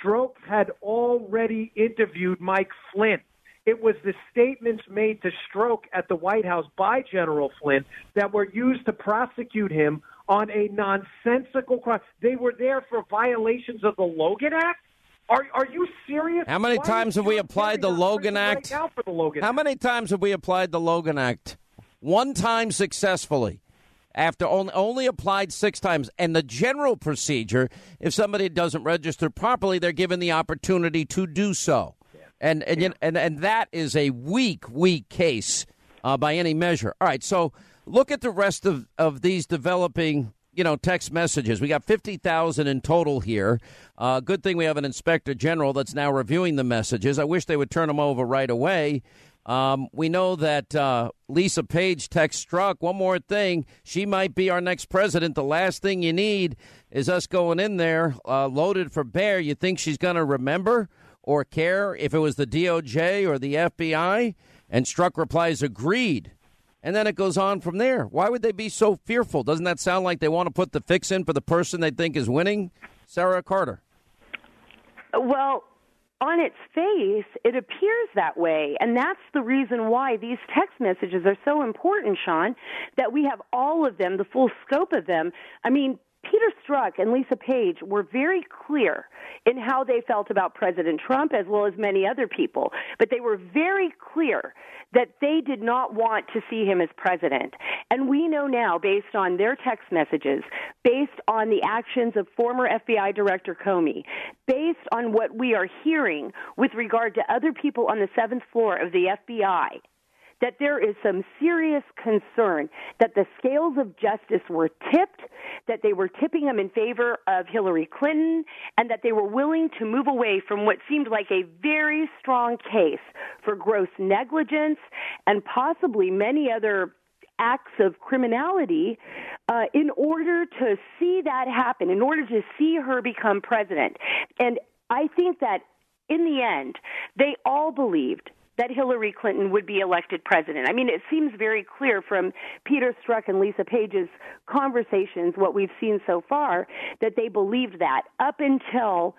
Strzok had already interviewed Mike Flynn. It was the statements made to Strzok at the White House by General Flynn that were used to prosecute him on a nonsensical crime. They were there for violations of the Logan Act. Are are you serious? How many Why times have we applied the Logan right Act? for the Logan How Act? many times have we applied the Logan Act? One time successfully. After only, only applied six times. And the general procedure, if somebody doesn't register properly, they're given the opportunity to do so. And, and, yet- and, and that is a weak, weak case uh, by any measure. All right, so look at the rest of, of these developing you know, text messages. We got 50,000 in total here. Uh, good thing we have an inspector general that's now reviewing the messages. I wish they would turn them over right away. Um, we know that uh, Lisa Page text Strzok. One more thing. She might be our next president. The last thing you need is us going in there uh, loaded for bear. You think she's going to remember or care if it was the DOJ or the FBI? And Strzok replies, agreed. And then it goes on from there. Why would they be so fearful? Doesn't that sound like they want to put the fix in for the person they think is winning? Sarah Carter. Well, on its face, it appears that way. And that's the reason why these text messages are so important, Sean, that we have all of them, the full scope of them. I mean, Peter Strzok and Lisa Page were very clear in how they felt about President Trump as well as many other people, but they were very clear that they did not want to see him as president. And we know now, based on their text messages, based on the actions of former FBI Director Comey, based on what we are hearing with regard to other people on the seventh floor of the FBI, that there is some serious concern that the scales of justice were tipped, that they were tipping them in favor of Hillary Clinton, and that they were willing to move away from what seemed like a very strong case for gross negligence and possibly many other acts of criminality uh, in order to see that happen, in order to see her become president. And I think that in the end, they all believed that Hillary Clinton would be elected president. I mean, it seems very clear from Peter Strzok and Lisa Page's conversations, what we've seen so far, that they believed that up until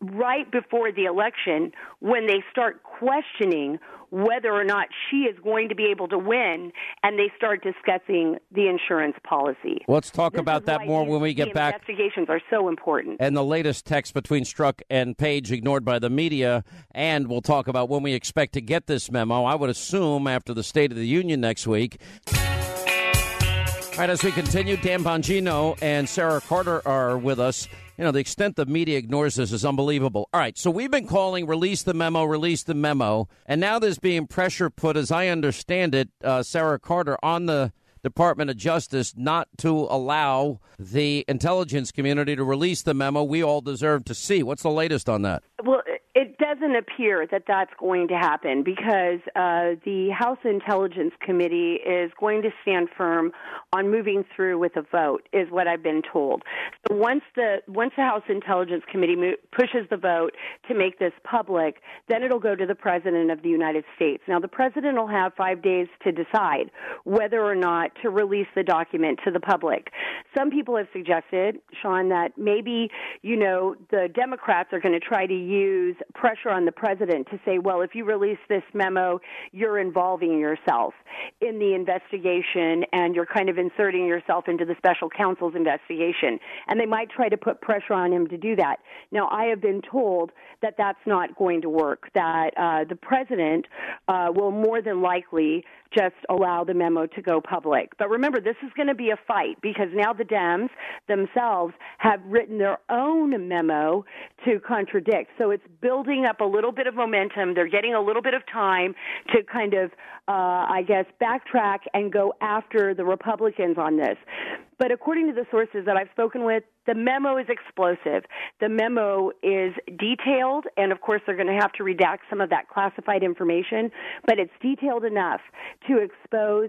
right before the election when they start questioning whether or not she is going to be able to win and they start discussing the insurance policy. Let's talk This about that more when we get back. Investigations are so important. And the latest text between Strzok and Page ignored by the media. And we'll talk about when we expect to get this memo. I would assume after the State of the Union next week. All right, as we continue, Dan Bongino and Sarah Carter are with us. You know, the extent the media ignores this is unbelievable. All right, so we've been calling release the memo, release the memo, and now there's being pressure put, as I understand it, uh, Sarah Carter, on the Department of Justice not to allow the intelligence community to release the memo we all deserve to see. What's the latest on that? Well, it doesn't appear that that's going to happen because uh, the House Intelligence Committee is going to stand firm on moving through with a vote, is what I've been told. So once the once the House Intelligence Committee mo- pushes the vote to make this public, then it'll go to the President of the United States. Now, the President will have five days to decide whether or not to release the document to the public. Some people have suggested, Sean, that maybe you know the Democrats are going to try to use pressure on the president to say, well, if you release this memo, you're involving yourself in the investigation and you're kind of inserting yourself into the special counsel's investigation. And they might try to put pressure on him to do that. Now, I have been told that that's not going to work, that uh, the president uh, will more than likely just allow the memo to go public. But remember, this is going to be a fight because now the Dems themselves have written their own memo to contradict. So it's building up a little bit of momentum. They're getting a little bit of time to kind of, uh, I guess, backtrack and go after the Republicans on this. But according to the sources that I've spoken with, the memo is explosive. The memo is detailed, and of course, they're going to have to redact some of that classified information, but it's detailed enough to expose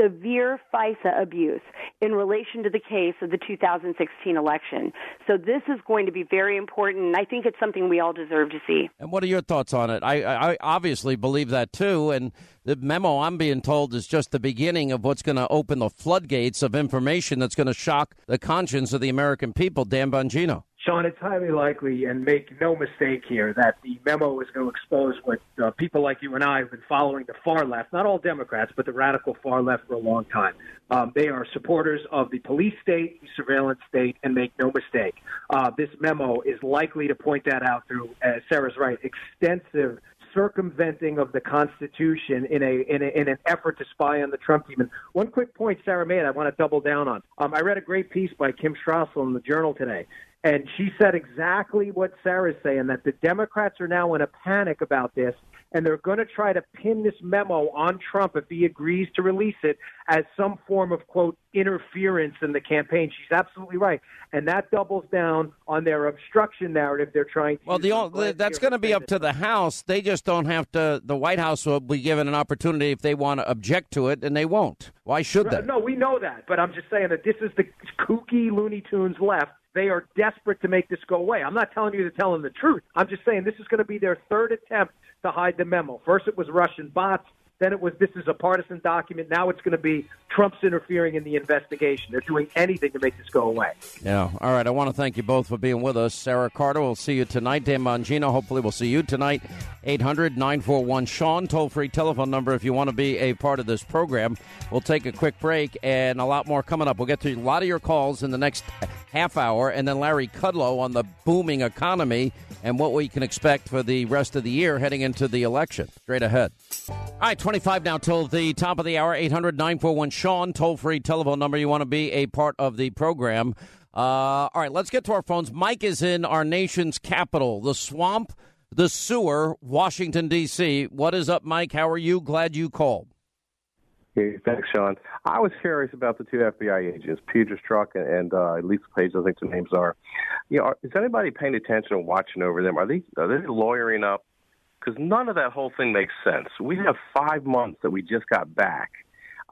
severe FISA abuse in relation to the case of the 2016 election. So this is going to be very important, and I think it's something we all deserve to see. And what are your thoughts on it? I, I obviously believe that too. And the memo I'm being told is just the beginning of what's going to open the floodgates of information that's going to shock the conscience of the American people. Dan Bongino. Sean, it's highly likely, and make no mistake here, that the memo is going to expose what uh, people like you and I have been following the far left, not all Democrats, but the radical far left for a long time. Um, they are supporters of the police state, the surveillance state, and make no mistake, uh, this memo is likely to point that out through, as Sarah's right, extensive circumventing of the Constitution in a, in a in an effort to spy on the Trump team. And one quick point Sarah made, I want to double down on. Um, I read a great piece by Kim Strassel in the Journal today, and she said exactly what Sarah's saying that the Democrats are now in a panic about this, and they're going to try to pin this memo on Trump if he agrees to release it as some form of quote interference in the campaign. She's absolutely right, and that doubles down on their obstruction narrative. They're trying to. Well, the, only, that's going to be up to the House. They just don't have to. The White House will be given an opportunity if they want to object to it, and they won't. Why should they? No, we know that, but I'm just saying that this is the kooky Looney Tunes left. They are desperate to make this go away. I'm not telling you to tell them the truth. I'm just saying this is going to be their third attempt to hide the memo. First, it was Russian bots. Then it was this is a partisan document. Now it's going to be Trump's interfering in the investigation. They're doing anything to make this go away. Yeah. All right. I want to thank you both for being with us. Sarah Carter, we'll see you tonight. Dan Bongino, hopefully we'll see you tonight. 800 941 Sean, toll free telephone number if you want to be a part of this program. We'll take a quick break and a lot more coming up. We'll get to a lot of your calls in the next half hour, and then Larry Kudlow on the booming economy and what we can expect for the rest of the year heading into the election. Straight ahead. All right, 25 now till the top of the hour. 800 941 Sean, toll free telephone number. You want to be a part of the program. Uh, all right, let's get to our phones. Mike is in our nation's capital, the swamp, the sewer, Washington, D.C. What is up, Mike? How are you? Glad you called. Hey, thanks, Sean. I was curious about the two FBI agents, Peter Strzok and, and uh, Lisa Page. I think the names are. You know, are, is anybody paying attention and watching over them? Are they are they lawyering up? Because none of that whole thing makes sense. We have five months that we just got back.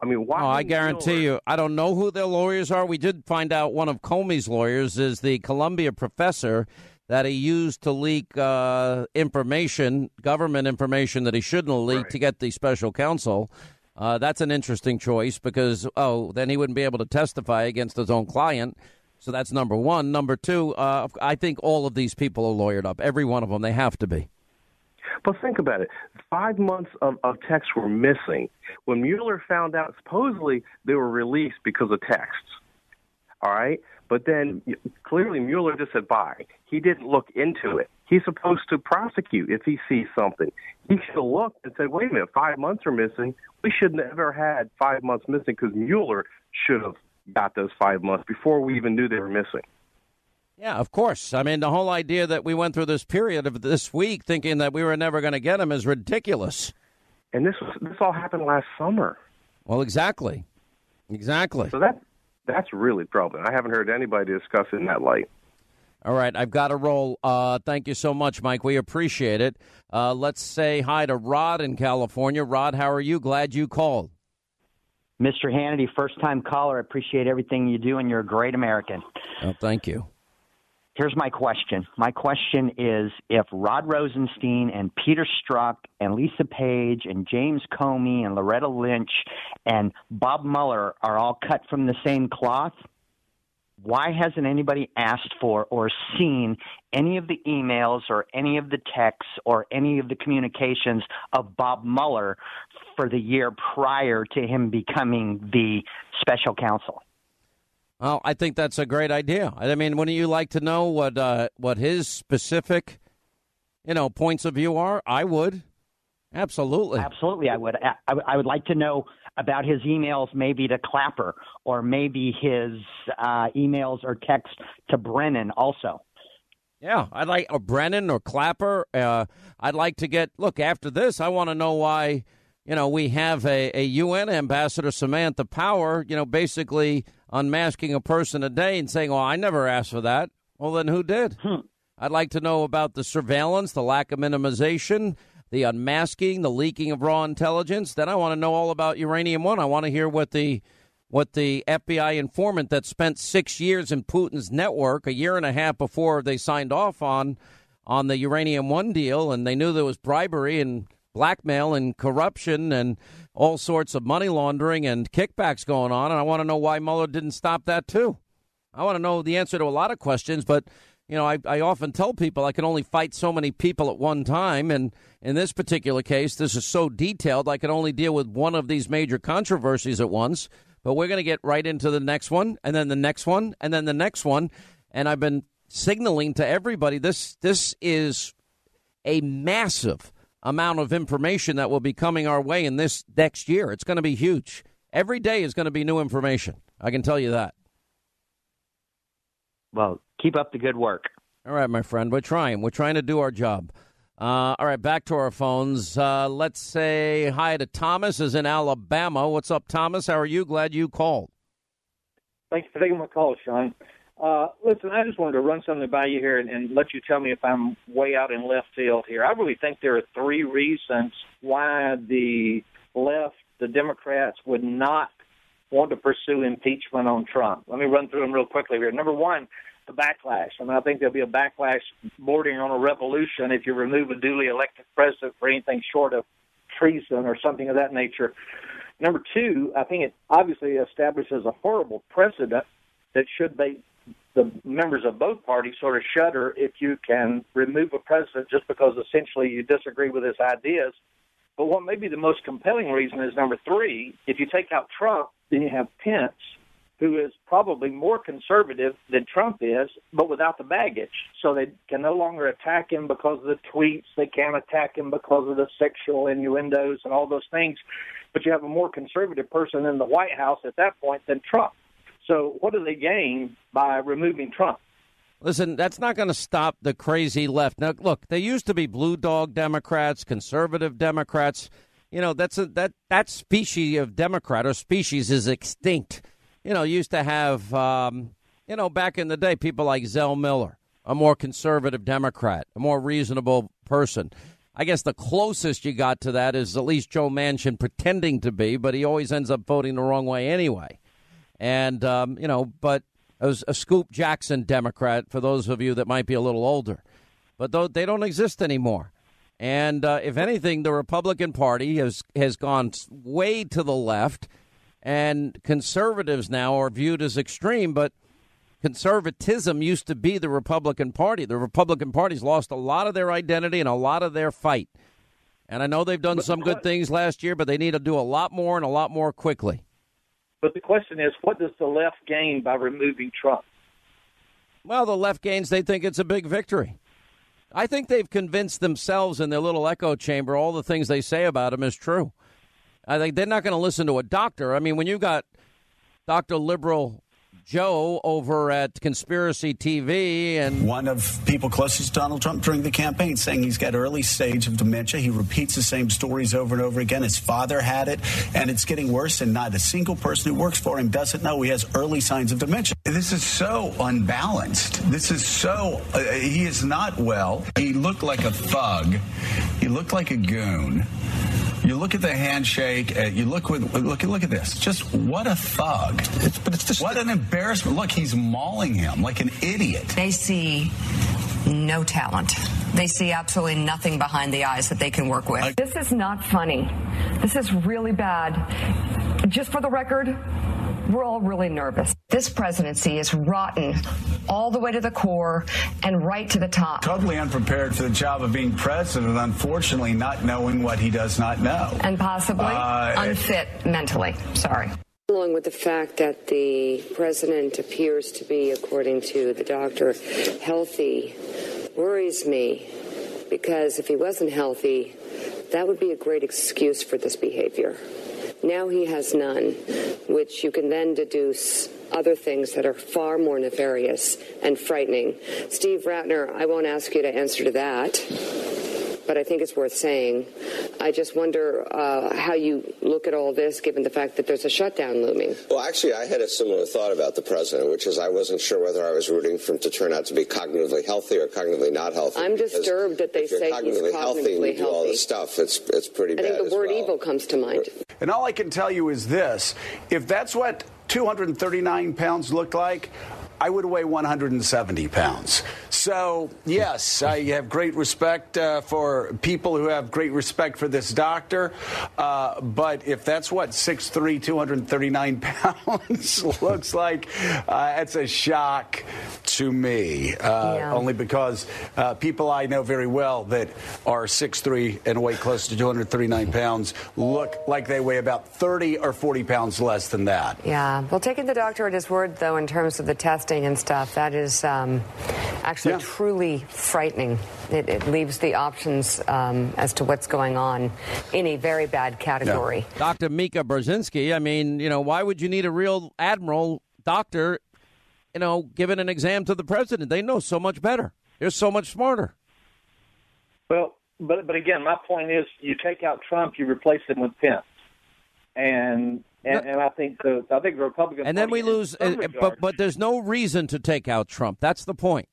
I mean, why? Oh, I guarantee you, I don't know who their lawyers are. We did find out one of Comey's lawyers is the Columbia professor that he used to leak uh, information, government information that he shouldn't have leaked to get the special counsel. Uh, that's an interesting choice because, oh, then he wouldn't be able to testify against his own client. So that's number one. Number two, uh, I think all of these people are lawyered up. Every one of them. They have to be. But think about it. Five months of, of texts were missing. When Mueller found out, supposedly they were released because of texts. All right? But then clearly Mueller just said bye. He didn't look into it. He's supposed to prosecute if he sees something. He should have looked and said, wait a minute, five months are missing. We should have never had five months missing because Mueller should have got those five months before we even knew they were missing. Yeah, of course. I mean, the whole idea that we went through this period of this week thinking that we were never going to get him is ridiculous. And this was, this all happened last summer. Well, exactly, exactly. So that that's really troubling. I haven't heard anybody discuss it in that light. All right, I've got to roll. Uh, thank you so much, Mike. We appreciate it. Uh, let's say hi to Rod in California. Rod, how are you? Glad you called. Mr. Hannity, first time caller. I appreciate everything you do, and you're a great American. Oh, thank you. Here's my question. My question is if Rod Rosenstein and Peter Strzok and Lisa Page and James Comey and Loretta Lynch and Bob Mueller are all cut from the same cloth, why hasn't anybody asked for or seen any of the emails or any of the texts or any of the communications of Bob Mueller for the year prior to him becoming the special counsel? Well, I think that's a great idea. I mean, wouldn't you like to know what uh, what his specific, you know, points of view are? I would, absolutely, absolutely. I would. I, I would like to know about his emails, maybe to Clapper, or maybe his uh, emails or text to Brennan, also. Yeah, I'd like or Brennan or Clapper. Uh, I'd like to get look after this. I want to know why. You know, we have a, a UN ambassador, Samantha Power. You know, basically unmasking a person a day and saying, well, I never asked for that." Well, then who did? Hmm. I'd like to know about the surveillance, the lack of minimization, the unmasking, the leaking of raw intelligence. Then I want to know all about Uranium One. I want to hear what the what the FBI informant that spent six years in Putin's network, a year and a half before they signed off on on the Uranium One deal, and they knew there was bribery and blackmail and corruption and all sorts of money laundering and kickbacks going on. And I want to know why Mueller didn't stop that too. I want to know the answer to a lot of questions, but you know, I, I often tell people I can only fight so many people at one time. And in this particular case, this is so detailed, I can only deal with one of these major controversies at once. But we're going to get right into the next one, and then the next one, and then the next one. And I've been signaling to everybody this this is a massive amount of information that will be coming our way in this next year. It's going to be huge. Every day is going to be new information. I can tell you that. Well, keep up the good work. All right, my friend. We're trying. We're trying to do our job. Uh, all right, back to our phones. Uh, let's say hi to Thomas, is in Alabama. What's up, Thomas? How are you? Glad you called. Thanks for taking my call, Sean. Uh, listen, I just wanted to run something by you here and, and let you tell me if I'm way out in left field here. I really think there are three reasons why the left, the Democrats, would not want to pursue impeachment on Trump. Let me run through them real quickly here. Number one, the backlash. I mean, I think there'll be a backlash bordering on a revolution if you remove a duly elected president for anything short of treason or something of that nature. Number two, I think it obviously establishes a horrible precedent that should make the members of both parties sort of shudder if you can remove a president just because essentially you disagree with his ideas. But what may be the most compelling reason is number three, if you take out Trump, then you have Pence, who is probably more conservative than Trump is, but without the baggage. So they can no longer attack him because of the tweets. They can't attack him because of the sexual innuendos and all those things. But you have a more conservative person in the White House at that point than Trump. So what do they gain by removing Trump? Listen, that's not going to stop the crazy left. Now, look, they used to be blue dog Democrats, conservative Democrats. You know, that's a, that that species of Democrat or species is extinct. You know, used to have, um, you know, back in the day, people like Zell Miller, a more conservative Democrat, a more reasonable person. I guess the closest you got to that is at least Joe Manchin pretending to be, but he always ends up voting the wrong way anyway. And um, you know, but as a Scoop Jackson Democrat for those of you that might be a little older. But though they don't exist anymore. And uh, if anything, the Republican Party has has gone way to the left, and conservatives now are viewed as extreme. But conservatism used to be the Republican Party. The Republican Party's lost a lot of their identity and a lot of their fight. And I know they've done some good things last year, but they need to do a lot more and a lot more quickly. But the question is, what does the left gain by removing Trump? Well, the left gains, they think it's a big victory. I think they've convinced themselves in their little echo chamber all the things they say about him is true. I think they're not going to listen to a doctor. I mean, when you got Dr. Liberal Joe over at Conspiracy TV and one of people closest to Donald Trump during the campaign saying he's got early stage of dementia. He repeats the same stories over and over again. His father had it and it's getting worse and not a single person who works for him doesn't know he has early signs of dementia. This is so unbalanced. This is so uh, he is not well. He looked like a thug. He looked like a goon. You look at the handshake. Uh, you look with look look at this. Just what a thug! It's, but it's just what an embarrassment. Look, he's mauling him like an idiot. They see no talent. They see absolutely nothing behind the eyes that they can work with. I, this is not funny. This is really bad. Just for the record, we're all really nervous. This presidency is rotten all the way to the core and right to the top. Totally unprepared for the job of being president, unfortunately, not knowing what he does not know. And possibly uh, unfit mentally. Sorry. Along with the fact that the president appears to be, according to the doctor, healthy, worries me because if he wasn't healthy, that would be a great excuse for this behavior. Now he has none, which you can then deduce other things that are far more nefarious and frightening. Steve Ratner, I won't ask you to answer to that but I think it's worth saying. I just wonder uh, how you look at all this, given the fact that there's a shutdown looming. Well, actually, I had a similar thought about the president, which is I wasn't sure whether I was rooting for him to turn out to be cognitively healthy or cognitively not healthy. I'm disturbed that they say cognitively he's cognitively healthy and you do all this stuff. It's it's pretty I bad. I think the word well. evil comes to mind. And all I can tell you is this: if that's what 239 pounds looked like, I would weigh 170 pounds. So, yes, I have great respect uh, for people who have great respect for this doctor. Uh, but if that's what 6'3, 239 pounds looks like, uh, it's a shock to me. Uh, yeah. Only because uh, people I know very well that are 6'3 and weigh close to 239 pounds look like they weigh about 30 or 40 pounds less than that. Yeah. Well, taking the doctor at his word, though, in terms of the testing and stuff, that is um, actually yeah. truly frightening. It, it, leaves the options um, as to what's going on in a very bad category. Yeah. Dr. Mika Brzezinski, I mean, you know, why would you need a real admiral doctor, you know, giving an exam to the president? They know so much better. They're so much smarter. Well, but but again, my point is, you take out Trump, you replace him with Pence, and and, and I think the I think the Republican and then we lose. Uh, but but there's no reason to take out Trump. That's the point.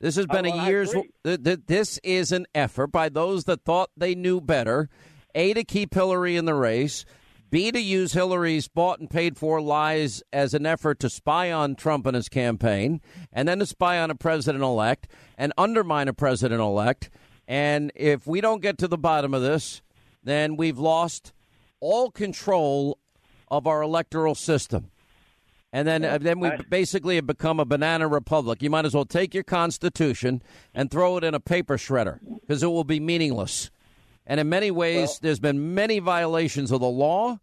This has been oh, a year's. Th- th- this is an effort by those that thought they knew better. A to keep Hillary in the race. B to use Hillary's bought and paid for lies as an effort to spy on Trump and his campaign, and then to spy on a president elect and undermine a president elect. And if we don't get to the bottom of this, then we've lost all control of our electoral system. And then, uh, then we basically have become a banana republic. You might as well take your constitution and throw it in a paper shredder because it will be meaningless. And in many ways, well, there's been many violations of the law,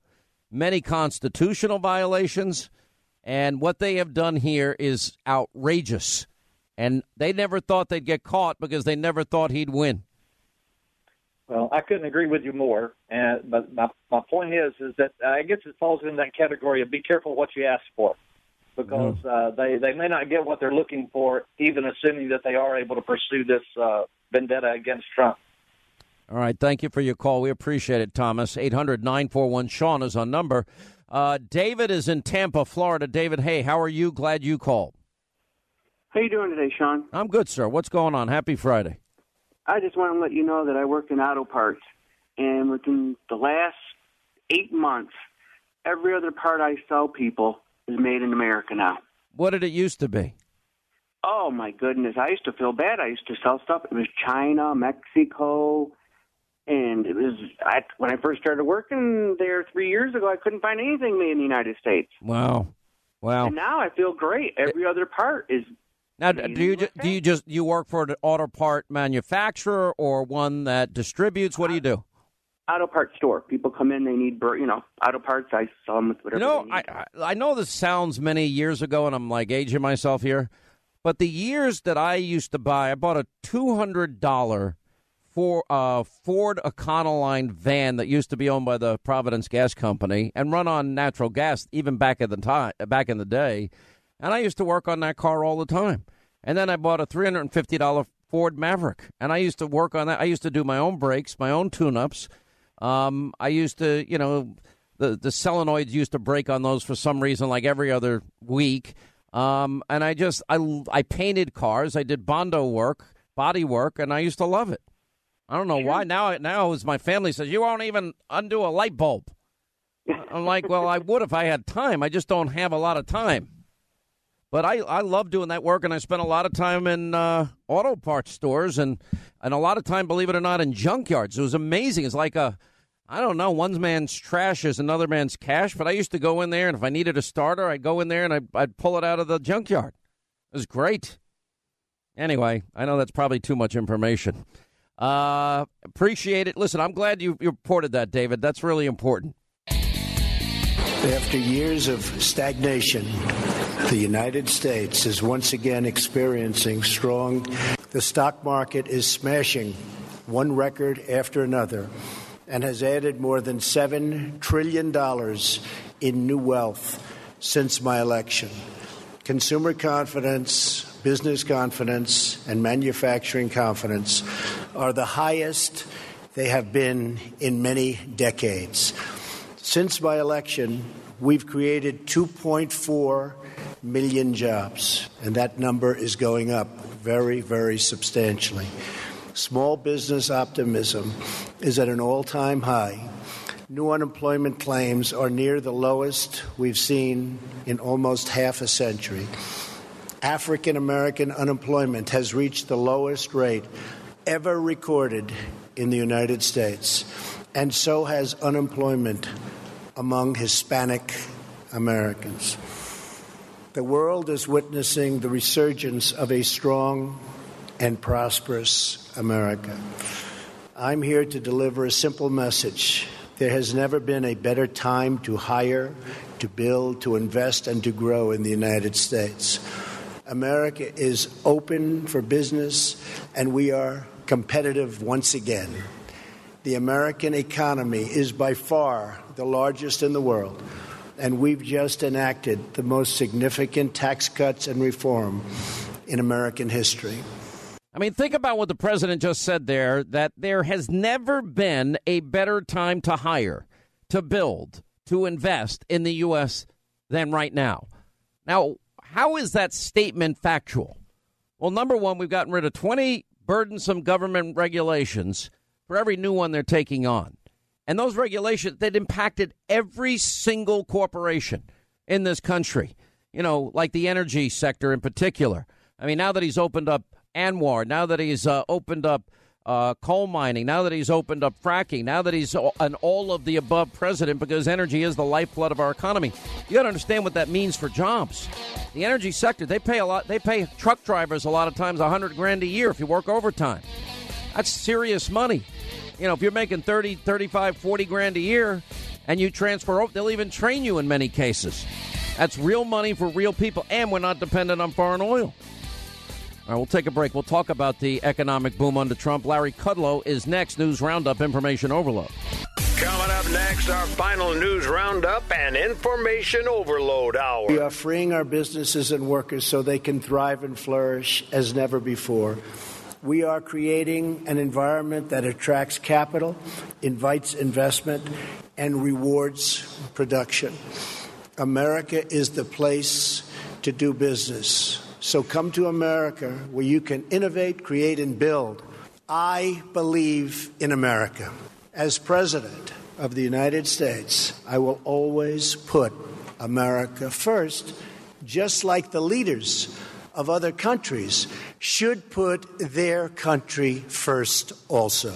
many constitutional violations, and what they have done here is outrageous. And they never thought they'd get caught because they never thought he'd win. Well, I couldn't agree with you more. And but my my point is is that I guess it falls in that category of be careful what you ask for, because mm. uh, they they may not get what they're looking for, even assuming that they are able to pursue this uh, vendetta against Trump. All right, thank you for your call. We appreciate it, Thomas. 800 941 Sean is on number. Uh, David is in Tampa, Florida. David, hey, how are you? Glad you called. How you doing today, Sean? I'm good, sir. What's going on? Happy Friday. I just want to let you know that I work in auto parts, and within the last eight months, every other part I sell people is made in America now. What did it used to be? Oh my goodness, I used to feel bad. I used to sell stuff. It was China, Mexico, and it was I, when I first started working there three years ago. I couldn't find anything made in the United States. Wow, wow! And now I feel great. Every other part is now, do you just, do you just you work for an auto part manufacturer or one that distributes? What do you do? Auto parts store. People come in, they need you know auto parts. I sell them with whatever. You know, I I know this sounds many years ago, and I'm like aging myself here, but the years that I used to buy, I bought a two hundred dollar for uh, Ford Econoline van that used to be owned by the Providence Gas Company and run on natural gas, even back at the time, back in the day and I used to work on that car all the time. And then I bought a $350 Ford Maverick, and I used to work on that. I used to do my own brakes, my own tune-ups. Um, I used to, you know, the the solenoids used to break on those for some reason, like every other week. Um, and I just I I painted cars. I did bondo work, body work, and I used to love it. I don't know why now. Now, as my family says, you won't even undo a light bulb. I'm like, well, I would if I had time. I just don't have a lot of time. But I, I love doing that work, and I spent a lot of time in uh, auto parts stores and, and a lot of time, believe it or not, in junkyards. It was amazing. It's like a, I don't know, one man's trash is another man's cash. But I used to go in there, and if I needed a starter, I'd go in there and I'd, I'd pull it out of the junkyard. It was great. Anyway, I know that's probably too much information. Uh, appreciate it. Listen, I'm glad you, you reported that, David. That's really important. After years of stagnation, the United States is once again experiencing strong. The stock market is smashing one record after another and has added more than $7 trillion in new wealth since my election. Consumer confidence, business confidence, and manufacturing confidence are the highest they have been in many decades. Since my election, we've created 2.4 million jobs, and that number is going up very, very substantially. Small business optimism is at an all time high. New unemployment claims are near the lowest we've seen in almost half a century. African American unemployment has reached the lowest rate ever recorded in the United States, and so has unemployment among Hispanic Americans. The world is witnessing the resurgence of a strong and prosperous America. I'm here to deliver a simple message. There has never been a better time to hire, to build, to invest, and to grow in the United States. America is open for business, and we are competitive once again. The American economy is by far the largest in the world, and we've just enacted the most significant tax cuts and reform in American history. I mean, think about what the president just said there that there has never been a better time to hire, to build, to invest in the U.S. than right now. Now, how is that statement factual? Well, number one, we've gotten rid of 20 burdensome government regulations for every new one they're taking on. And those regulations that impacted every single corporation in this country, you know, like the energy sector in particular. I mean, now that he's opened up ANWR, now that he's uh, opened up uh, coal mining, now that he's opened up fracking, now that he's an all of the above president because energy is the lifeblood of our economy. You got to understand what that means for jobs. The energy sector, they pay a lot. They pay truck drivers a lot of times a hundred grand a year if you work overtime. That's serious money. You know, if you're making 30, 35, 40 grand a year and you transfer over, they'll even train you in many cases. That's real money for real people, and we're not dependent on foreign oil. All right, we'll take a break. We'll talk about the economic boom under Trump. Larry Kudlow is next. News Roundup Information Overload. Coming up next, our final news roundup and information overload hour. We are freeing our businesses and workers so they can thrive and flourish as never before. We are creating an environment that attracts capital, invites investment, and rewards production. America is the place to do business. So come to America where you can innovate, create, and build. I believe in America. As President of the United States, I will always put America first, just like the leaders of other countries should put their country first also.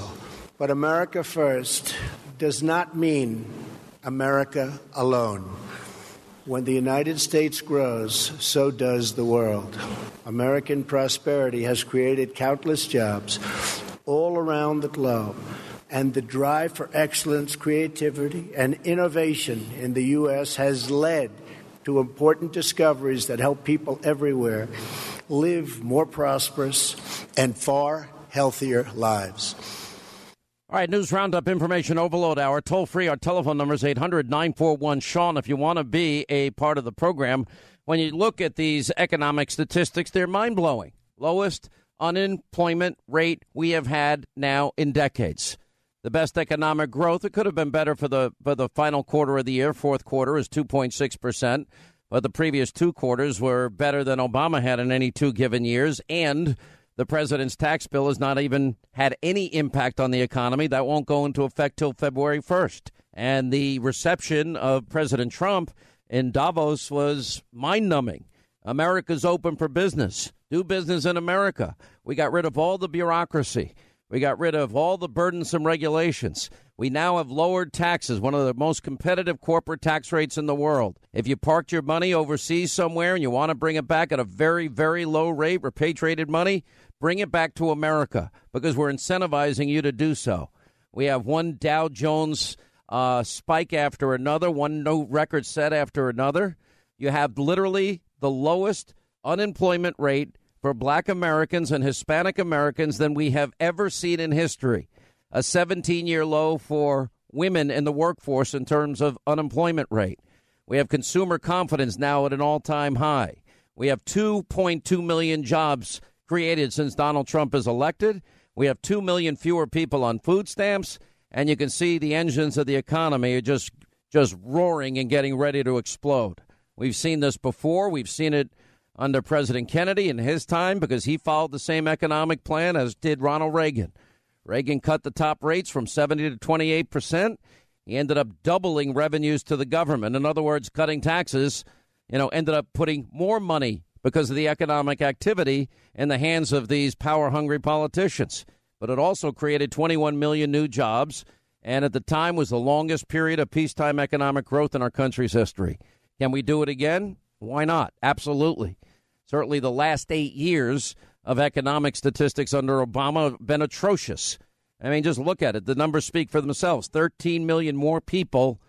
But America first does not mean America alone. When the United States grows, so does the world. American prosperity has created countless jobs all around the globe, and the drive for excellence, creativity, and innovation in the U.S. has led to important discoveries that help people everywhere live more prosperous and far healthier lives. All right, news roundup information overload hour. Toll free. Our telephone number is 800 941 Sean. If you want to be a part of the program, when you look at these economic statistics, they're mind blowing. Lowest unemployment rate we have had now in decades. The best economic growth. It could have been better for the for the final quarter of the year. Fourth quarter is 2.6 percent, but the previous two quarters were better than Obama had in any two given years. And the president's tax bill has not even had any impact on the economy. That won't go into effect till February 1st. And the reception of President Trump in Davos was mind numbing. America's open for business. Do business in America. We got rid of all the bureaucracy. We got rid of all the burdensome regulations. We now have lowered taxes, one of the most competitive corporate tax rates in the world. If you parked your money overseas somewhere and you want to bring it back at a very, very low rate, repatriated money, bring it back to America because we're incentivizing you to do so. We have one Dow Jones uh, spike after another, one no record set after another. You have literally the lowest unemployment rate for black Americans and Hispanic Americans than we have ever seen in history. A 17 year low for women in the workforce in terms of unemployment rate. We have consumer confidence now at an all time high. We have 2.2 million jobs created since Donald Trump is elected. We have 2 million fewer people on food stamps. And you can see the engines of the economy are just, just roaring and getting ready to explode. We've seen this before. We've seen it under President Kennedy in his time because he followed the same economic plan as did Ronald Reagan. Reagan cut the top rates from 70 to 28 percent. He ended up doubling revenues to the government. In other words, cutting taxes, you know, ended up putting more money because of the economic activity in the hands of these power hungry politicians. But it also created 21 million new jobs and at the time was the longest period of peacetime economic growth in our country's history. Can we do it again? Why not? Absolutely. Certainly, the last eight years of economic statistics under Obama have been atrocious. I mean, just look at it. The numbers speak for themselves 13 million more people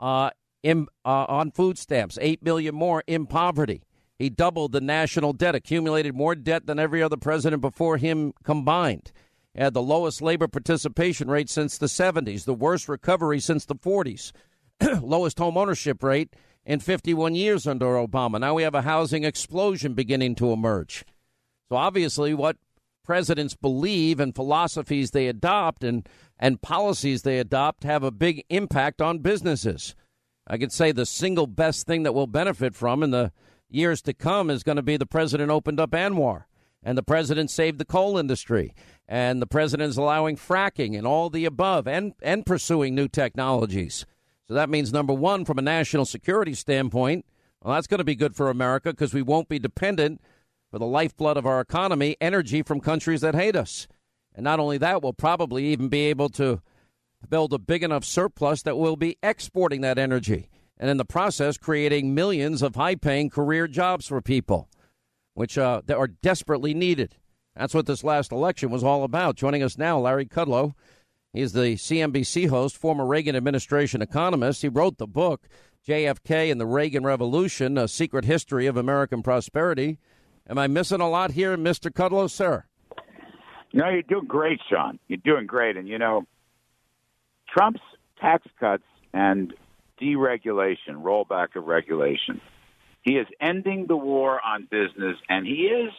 uh, in, uh, on food stamps, 8 million more in poverty. He doubled the national debt, accumulated more debt than every other president before him combined. Had the lowest labor participation rate since the 70s, the worst recovery since the 40s, lowest home ownership rate in 51 years under Obama. Now we have a housing explosion beginning to emerge. So obviously, what presidents believe and philosophies they adopt and, and policies they adopt have a big impact on businesses. I could say the single best thing that we'll benefit from in the years to come is going to be the president opened up ANWR and the president saved the coal industry and the president is allowing fracking and all the above and, and pursuing new technologies. So that means, number one, from a national security standpoint, well, that's going to be good for America because we won't be dependent for the lifeblood of our economy, energy from countries that hate us. And not only that, we'll probably even be able to build a big enough surplus that we'll be exporting that energy and in the process creating millions of high paying career jobs for people, which uh, that are desperately needed. That's what this last election was all about. Joining us now, Larry Kudlow. He's the CNBC host, former Reagan administration economist. He wrote the book, JFK and the Reagan Revolution A Secret History of American Prosperity. Am I missing a lot here, Mr. Kudlow, sir? No, you're doing great, Sean. You're doing great. And, you know, Trump's tax cuts and deregulation, rollback of regulation, he is ending the war on business and he is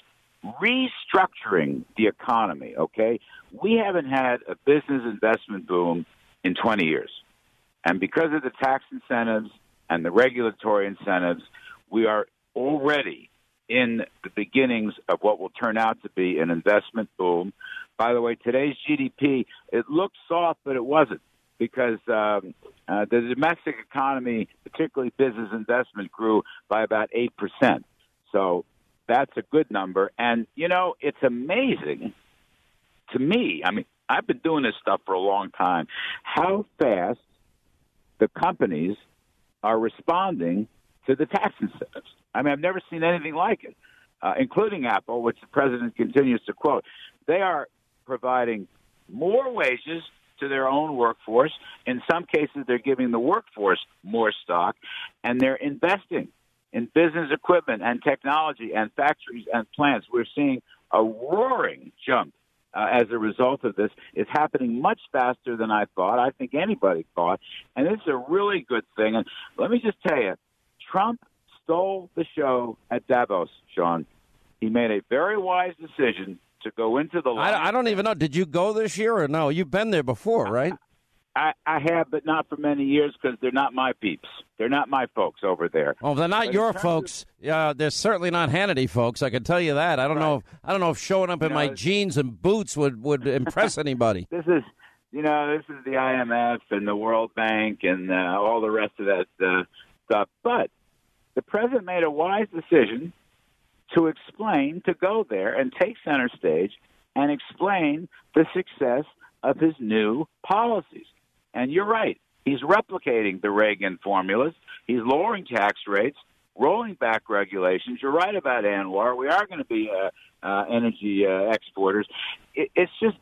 restructuring the economy, okay? We haven't had a business investment boom in 20 years. And because of the tax incentives and the regulatory incentives, we are already in the beginnings of what will turn out to be an investment boom. By the way, today's GDP, it looked soft, but it wasn't because um, uh, the domestic economy, particularly business investment, grew by about 8%. So that's a good number. And, you know, it's amazing to me. I mean, I've been doing this stuff for a long time. How fast the companies are responding to the tax incentives. I mean, I've never seen anything like it, uh, including Apple, which the president continues to quote. They are providing more wages to their own workforce. In some cases, they're giving the workforce more stock, and they're investing in business equipment and technology and factories and plants. We're seeing a roaring jump uh, as a result of this. It's happening much faster than I thought. I think anybody thought, and it's a really good thing. And let me just tell you, Trump stole the show at Davos, Sean. He made a very wise decision to go into the. I, I, don't even know. Did you go this year or no? You've been there before, right? I, I have, but not for many years because they're not my peeps. They're not my folks over there. Oh, they're not but your folks. They're certainly not Hannity folks. I can tell you that. I don't right. know. If, I don't know if showing up in my jeans and boots would would impress anybody. This is, you know, this is the IMF and the World Bank and uh, all the rest of that uh, stuff. But the president made a wise decision to explain, to go there and take center stage and explain the success of his new policies. And you're right. He's replicating the Reagan formulas. He's lowering tax rates, rolling back regulations. You're right about ANWR. We are going to be uh, uh, energy uh, exporters. It, it's just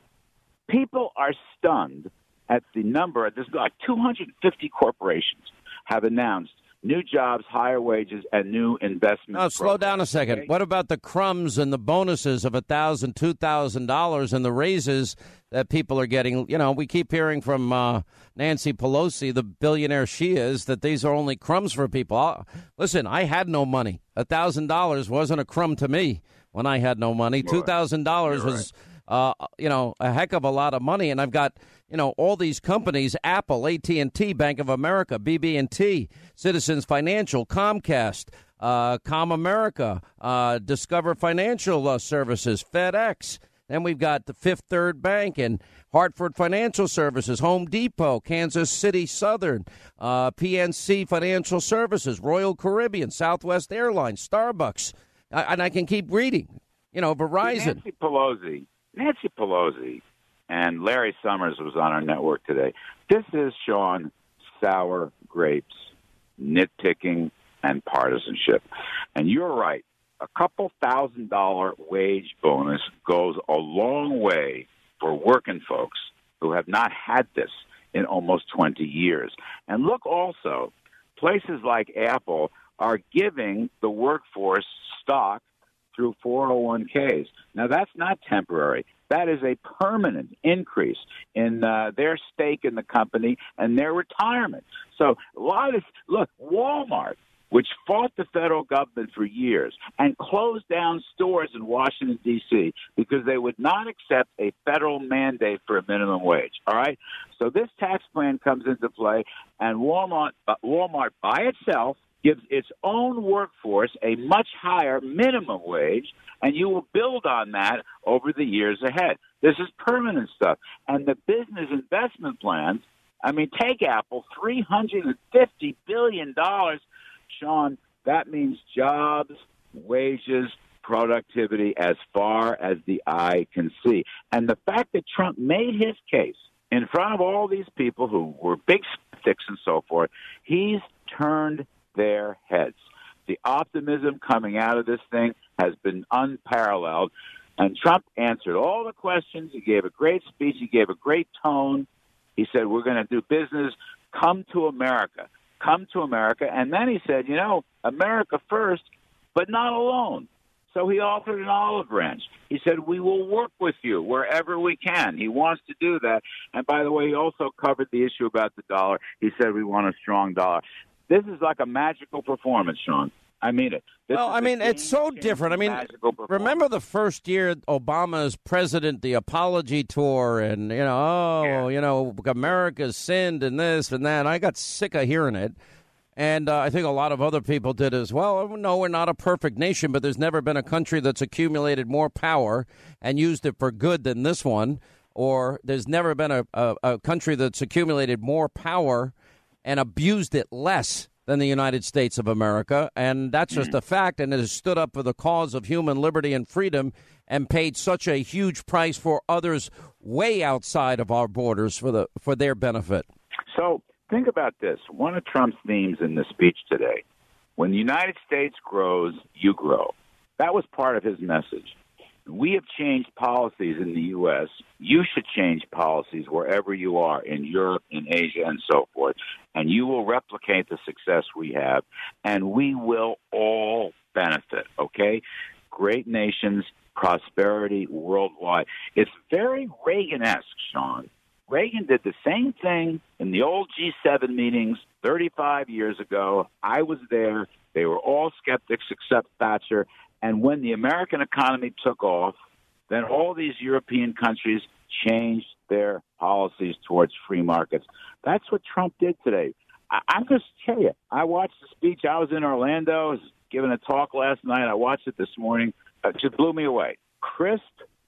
people are stunned at the number. There's like 250 corporations have announced new jobs, higher wages, and new investment. Oh, slow down a second. What about the crumbs and the bonuses of a thousand, two thousand dollars, and the raises that people are getting? You know, we keep hearing from uh, Nancy Pelosi, the billionaire she is, that these are only crumbs for people. Uh, listen, I had no money. A thousand dollars wasn't a crumb to me when I had no money. Two thousand dollars was. Right uh, you know, a heck of a lot of money. And I've got, you know, all these companies: Apple, AT and T, Bank of America, BB and T, Citizens Financial, Comcast, uh, Comerica, uh, Discover Financial uh, Services, FedEx. Then we've got the Fifth Third Bank and Hartford Financial Services, Home Depot, Kansas City Southern, uh, PNC Financial Services, Royal Caribbean, Southwest Airlines, Starbucks, I, and I can keep reading. You know, Verizon. Nancy Pelosi Nancy Pelosi and Larry Summers was on our network today. This is Sean sour grapes, nitpicking, and partisanship. And you're right. A couple thousand dollar wage bonus goes a long way for working folks who have not had this in almost 20 years. And look also, places like Apple are giving the workforce stock through 401ks. Now, that's not temporary. That is a permanent increase in uh, their stake in the company and their retirement. So, a lot of look, Walmart, which fought the federal government for years and closed down stores in Washington, D.C., because they would not accept a federal mandate for a minimum wage. All right? So, this tax plan comes into play, and Walmart, uh, Walmart by itself gives its own workforce a much higher minimum wage, and you will build on that over the years ahead. This is permanent stuff. And the business investment plans, I mean, take Apple, $350 billion. Sean, that means jobs, wages, productivity as far as the eye can see. And the fact that Trump made his case in front of all these people who were big sticks and so forth, he's turned their heads. The optimism coming out of this thing has been unparalleled. And Trump answered all the questions. He gave a great speech. He gave a great tone. He said, We're going to do business. Come to America. Come to America. And then he said, You know, America first, but not alone. So he offered an olive branch. He said, We will work with you wherever we can. He wants to do that. And by the way, he also covered the issue about the dollar. He said, We want a strong dollar. This is like a magical performance, Sean. I mean it. This well, I mean, it's so different. I mean, remember the first year Obama's president, the apology tour, and you know, oh, yeah. you know, America's sinned and this and that. I got sick of hearing it, and uh, I think a lot of other people did as well. No, we're not a perfect nation, but there's never been a country that's accumulated more power and used it for good than this one. Or there's never been a, a, a country that's accumulated more power and abused it less than the United States of America. And that's just hmm. a fact. And it has stood up for the cause of human liberty and freedom and paid such a huge price for others way outside of our borders for the for their benefit. So think about this. One of Trump's themes in the speech today. When the United States grows, you grow. That was part of his message. We have changed policies in the U.S. You should change policies wherever you are in Europe, in Asia, and so forth. And you will replicate the success we have, and we will all benefit, okay? Great nations, prosperity worldwide. It's very Reagan esque, Sean. Reagan did the same thing in the old G7 meetings 35 years ago. I was there. They were all skeptics except Thatcher. And when the American economy took off, then all these European countries changed their policies towards free markets. That's what Trump did today. I, I'm just tell you, I watched the speech. I was in Orlando, I was giving a talk last night. I watched it this morning. It just blew me away. Crisp,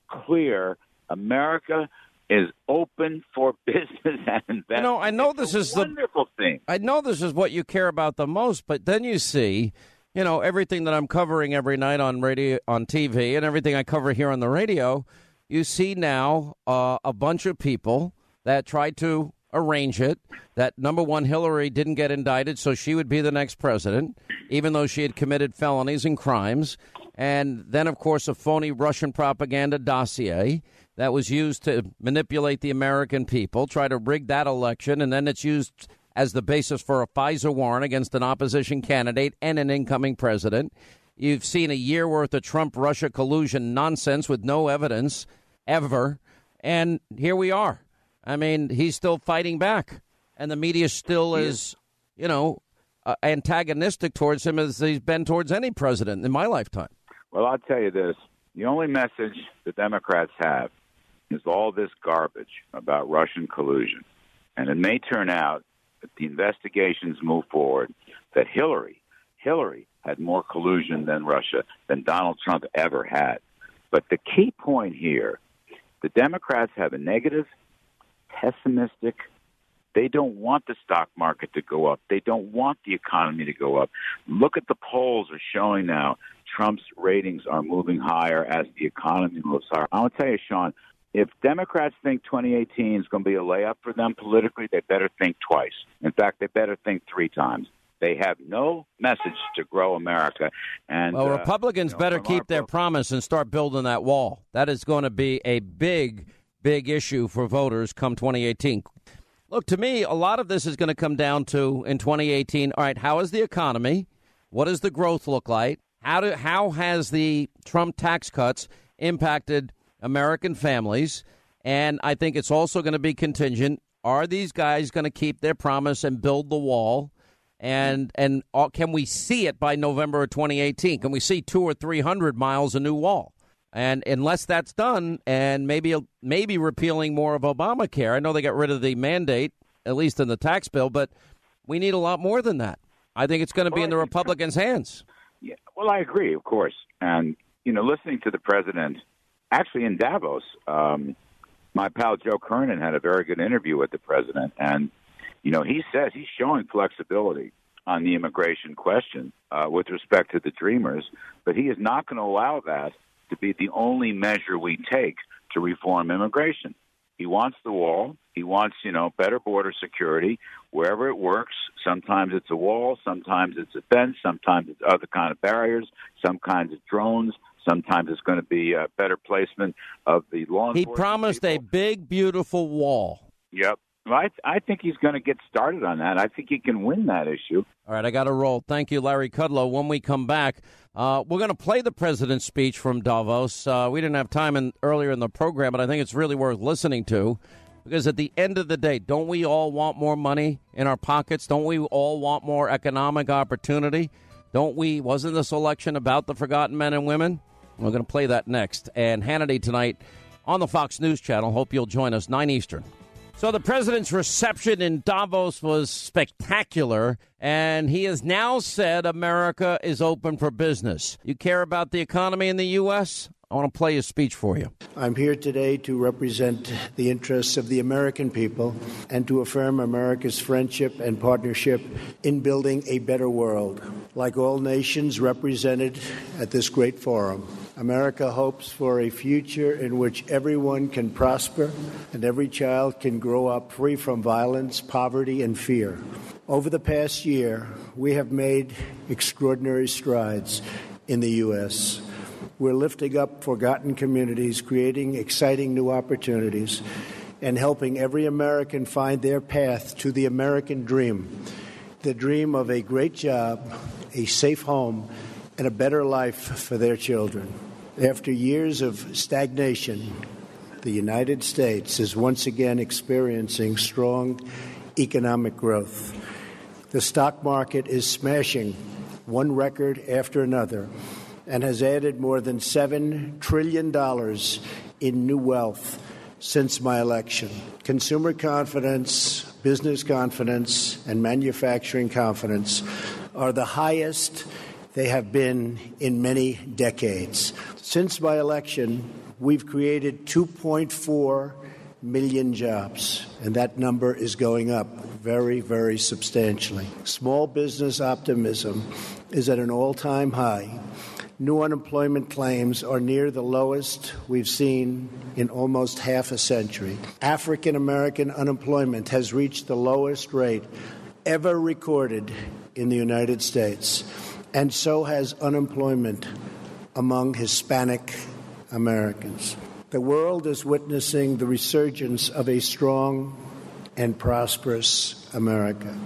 clear. America is open for business and investment. You know, I know it's this is wonderful the thing. I know this is what you care about the most, but then you see you know everything that I'm covering every night on radio, on TV, and everything I cover here on the radio. You see now uh, a bunch of people that tried to arrange it. That number one, Hillary didn't get indicted, so she would be the next president, even though she had committed felonies and crimes. And then, of course, a phony Russian propaganda dossier that was used to manipulate the American people, try to rig that election, and then it's used as the basis for a FISA warrant against an opposition candidate and an incoming president. You've seen a year worth of Trump Russia collusion nonsense with no evidence ever. And here we are. I mean, he's still fighting back. And the media still is, you know, uh, antagonistic towards him as he's been towards any president in my lifetime. Well, I'll tell you this the only message the Democrats have is all this garbage about Russian collusion. And it may turn out the investigations move forward, that Hillary, Hillary had more collusion than Russia than Donald Trump ever had. But the key point here, the Democrats have a negative, pessimistic, they don't want the stock market to go up. They don't want the economy to go up. Look at the polls are showing now Trump's ratings are moving higher as the economy moves higher. I want to tell you, Sean, if Democrats think 2018 is going to be a layup for them politically, they better think twice. In fact, they better think three times. They have no message to grow America. And well, uh, Republicans you know, better keep their promise and start building that wall. That is going to be a big, big issue for voters come 2018. Look, to me, a lot of this is going to come down to in 2018. All right, how is the economy? What does the growth look like? How do how has the Trump tax cuts impacted American families? And I think it's also going to be contingent. Are these guys going to keep their promise and build the wall? And and uh, can we see it by November of 2018? Can we see two or three hundred miles of new wall? And unless that's done, and maybe maybe repealing more of Obamacare, I know they got rid of the mandate, at least in the tax bill, but we need a lot more than that. I think it's going to be in the Republicans' hands. Yeah, well, I agree, of course. And you know, listening to the president, actually in Davos, um, my pal Joe Kernan had a very good interview with the president, and you know, he says he's showing flexibility. on the immigration question uh, with respect to the Dreamers, but he is not going to allow that to be the only measure we take to reform immigration. He wants the wall. He wants, you know, better border security wherever it works. Sometimes it's a wall, sometimes it's a fence, sometimes it's other kind of barriers, some kinds of drones. Sometimes it's going to be a better placement of the law. He promised people. a big, beautiful wall. Yep. I, I think he's going to get started on that. I think he can win that issue. All right, I got to roll. Thank you, Larry Kudlow. When we come back, uh, we're going to play the president's speech from Davos. Uh, we didn't have time in, earlier in the program, but I think it's really worth listening to because at the end of the day, don't we all want more money in our pockets? Don't we all want more economic opportunity? Don't we? Wasn't this election about the forgotten men and women? We're going to play that next. And Hannity tonight on the Fox News Channel. Hope you'll join us, 9 Eastern. So the president's reception in Davos was spectacular, and he has now said America is open for business. You care about the economy in the U.S.? I want to play a speech for you. I'm here today to represent the interests of the American people and to affirm America's friendship and partnership in building a better world. Like all nations represented at this great forum, America hopes for a future in which everyone can prosper and every child can grow up free from violence, poverty, and fear. Over the past year, we have made extraordinary strides in the U.S. We're lifting up forgotten communities, creating exciting new opportunities, and helping every American find their path to the American dream the dream of a great job, a safe home, and a better life for their children. After years of stagnation, the United States is once again experiencing strong economic growth. The stock market is smashing one record after another and has added more than $7 trillion in new wealth since my election. Consumer confidence, business confidence, and manufacturing confidence are the highest they have been in many decades. Since my election, we've created 2.4 million jobs, and that number is going up very, very substantially. Small business optimism is at an all time high. New unemployment claims are near the lowest we've seen in almost half a century. African American unemployment has reached the lowest rate ever recorded in the United States, and so has unemployment among Hispanic Americans. The world is witnessing the resurgence of a strong and prosperous America.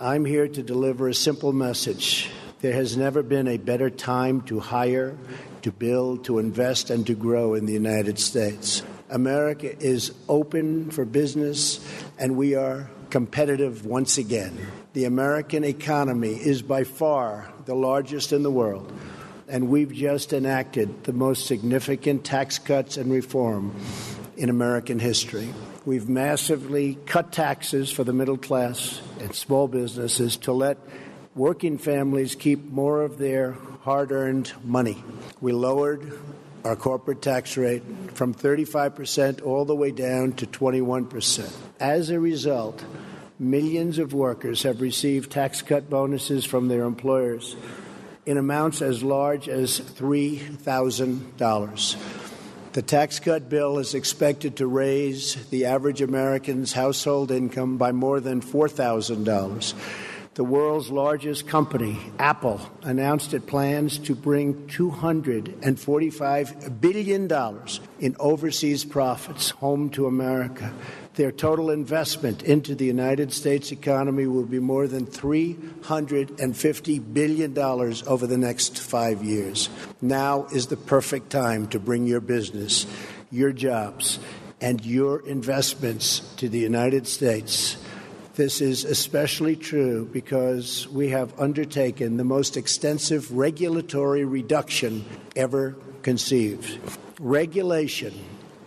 I'm here to deliver a simple message. There has never been a better time to hire, to build, to invest, and to grow in the United States. America is open for business, and we are competitive once again. The American economy is by far the largest in the world and we've just enacted the most significant tax cuts and reform in American history. We've massively cut taxes for the middle class and small businesses to let working families keep more of their hard earned money. We lowered our corporate tax rate from 35% all the way down to 21%. As a result, millions of workers have received tax cut bonuses from their employers in amounts as large as $3,000. The tax cut bill is expected to raise the average American's household income by more than $4,000. The world's largest company, Apple, announced it plans to bring $245 billion in overseas profits home to America their total investment into the United States economy will be more than $350 billion over the next five years. Now is the perfect time to bring your business, your jobs, and your investments to the United States. This is especially true because we have undertaken the most extensive regulatory reduction ever conceived. Regulation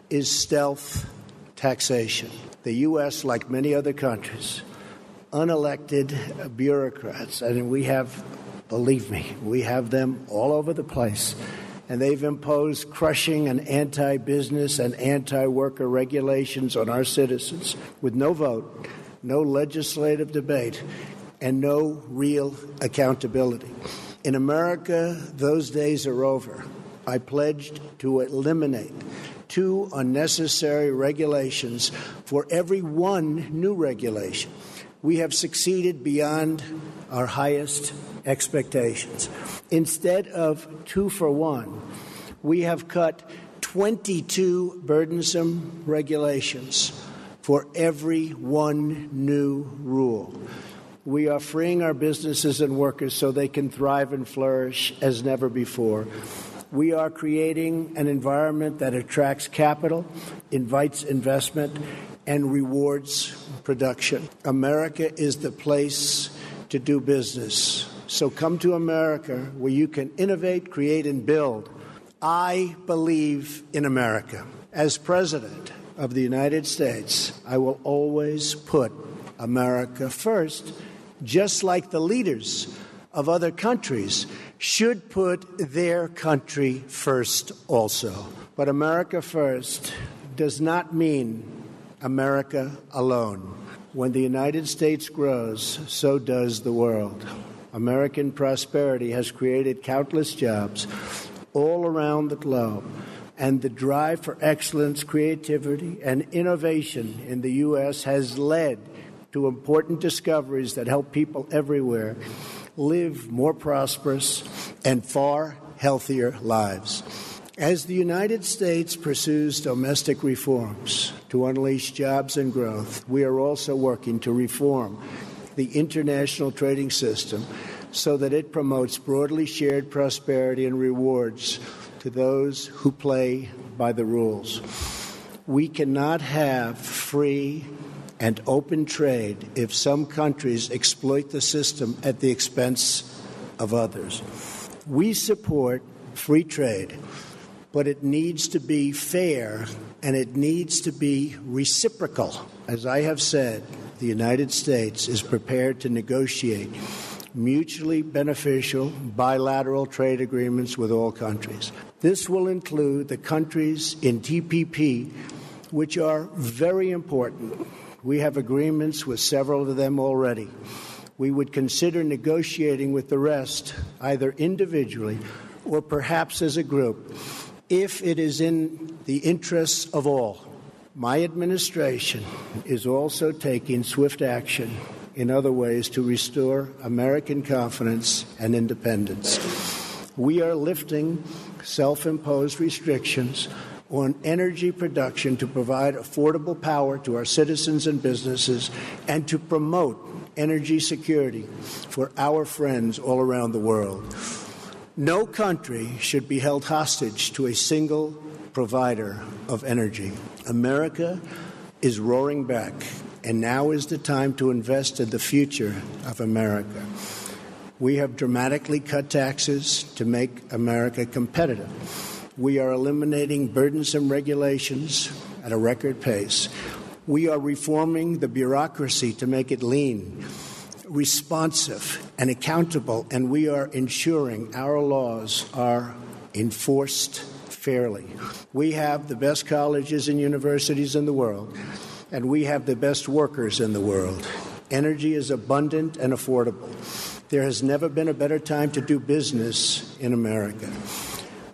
is stealth taxation. The U.S., like many other countries, unelected bureaucrats, and we have, believe me, we have them all over the place. And they've imposed crushing and anti business and anti worker regulations on our citizens with no vote, no legislative debate, and no real accountability. In America, those days are over. I pledged to eliminate two unnecessary regulations for every one new regulation. We have succeeded beyond our highest expectations. Instead of two for one, we have cut 22 burdensome regulations for every one new rule. We are freeing our businesses and workers so they can thrive and flourish as never before. We are creating an environment that attracts capital, invites investment, and rewards production. America is the place to do business. So come to America where you can innovate, create, and build. I believe in America. As President of the United States, I will always put America first, just like the leaders of other countries should put their country first also. But America first does not mean America alone. When the United States grows, so does the world. American prosperity has created countless jobs all around the globe, and the drive for excellence, creativity, and innovation in the U.S. has led to important discoveries that help people everywhere live more prosperous and far healthier lives. As the United States pursues domestic reforms to unleash jobs and growth, we are also working to reform the international trading system so that it promotes broadly shared prosperity and rewards to those who play by the rules. We cannot have free and open trade if some countries exploit the system at the expense of others. We support free trade, but it needs to be fair and it needs to be reciprocal. As I have said, the United States is prepared to negotiate mutually beneficial bilateral trade agreements with all countries. This will include the countries in TPP, which are very important we have agreements with several of them already. We would consider negotiating with the rest, either individually or perhaps as a group, if it is in the interests of all. My administration is also taking swift action in other ways to restore American confidence and independence. We are lifting self imposed restrictions on energy production to provide affordable power to our citizens and businesses and to promote energy security for our friends all around the world. No country should be held hostage to a single provider of energy. America is roaring back, and now is the time to invest in the future of America. We have dramatically cut taxes to make America competitive. We are eliminating burdensome regulations at a record pace. We are reforming the bureaucracy to make it lean, responsive, and accountable, and we are ensuring our laws are enforced fairly. We have the best colleges and universities in the world, and we have the best workers in the world. Energy is abundant and affordable. There has never been a better time to do business in America.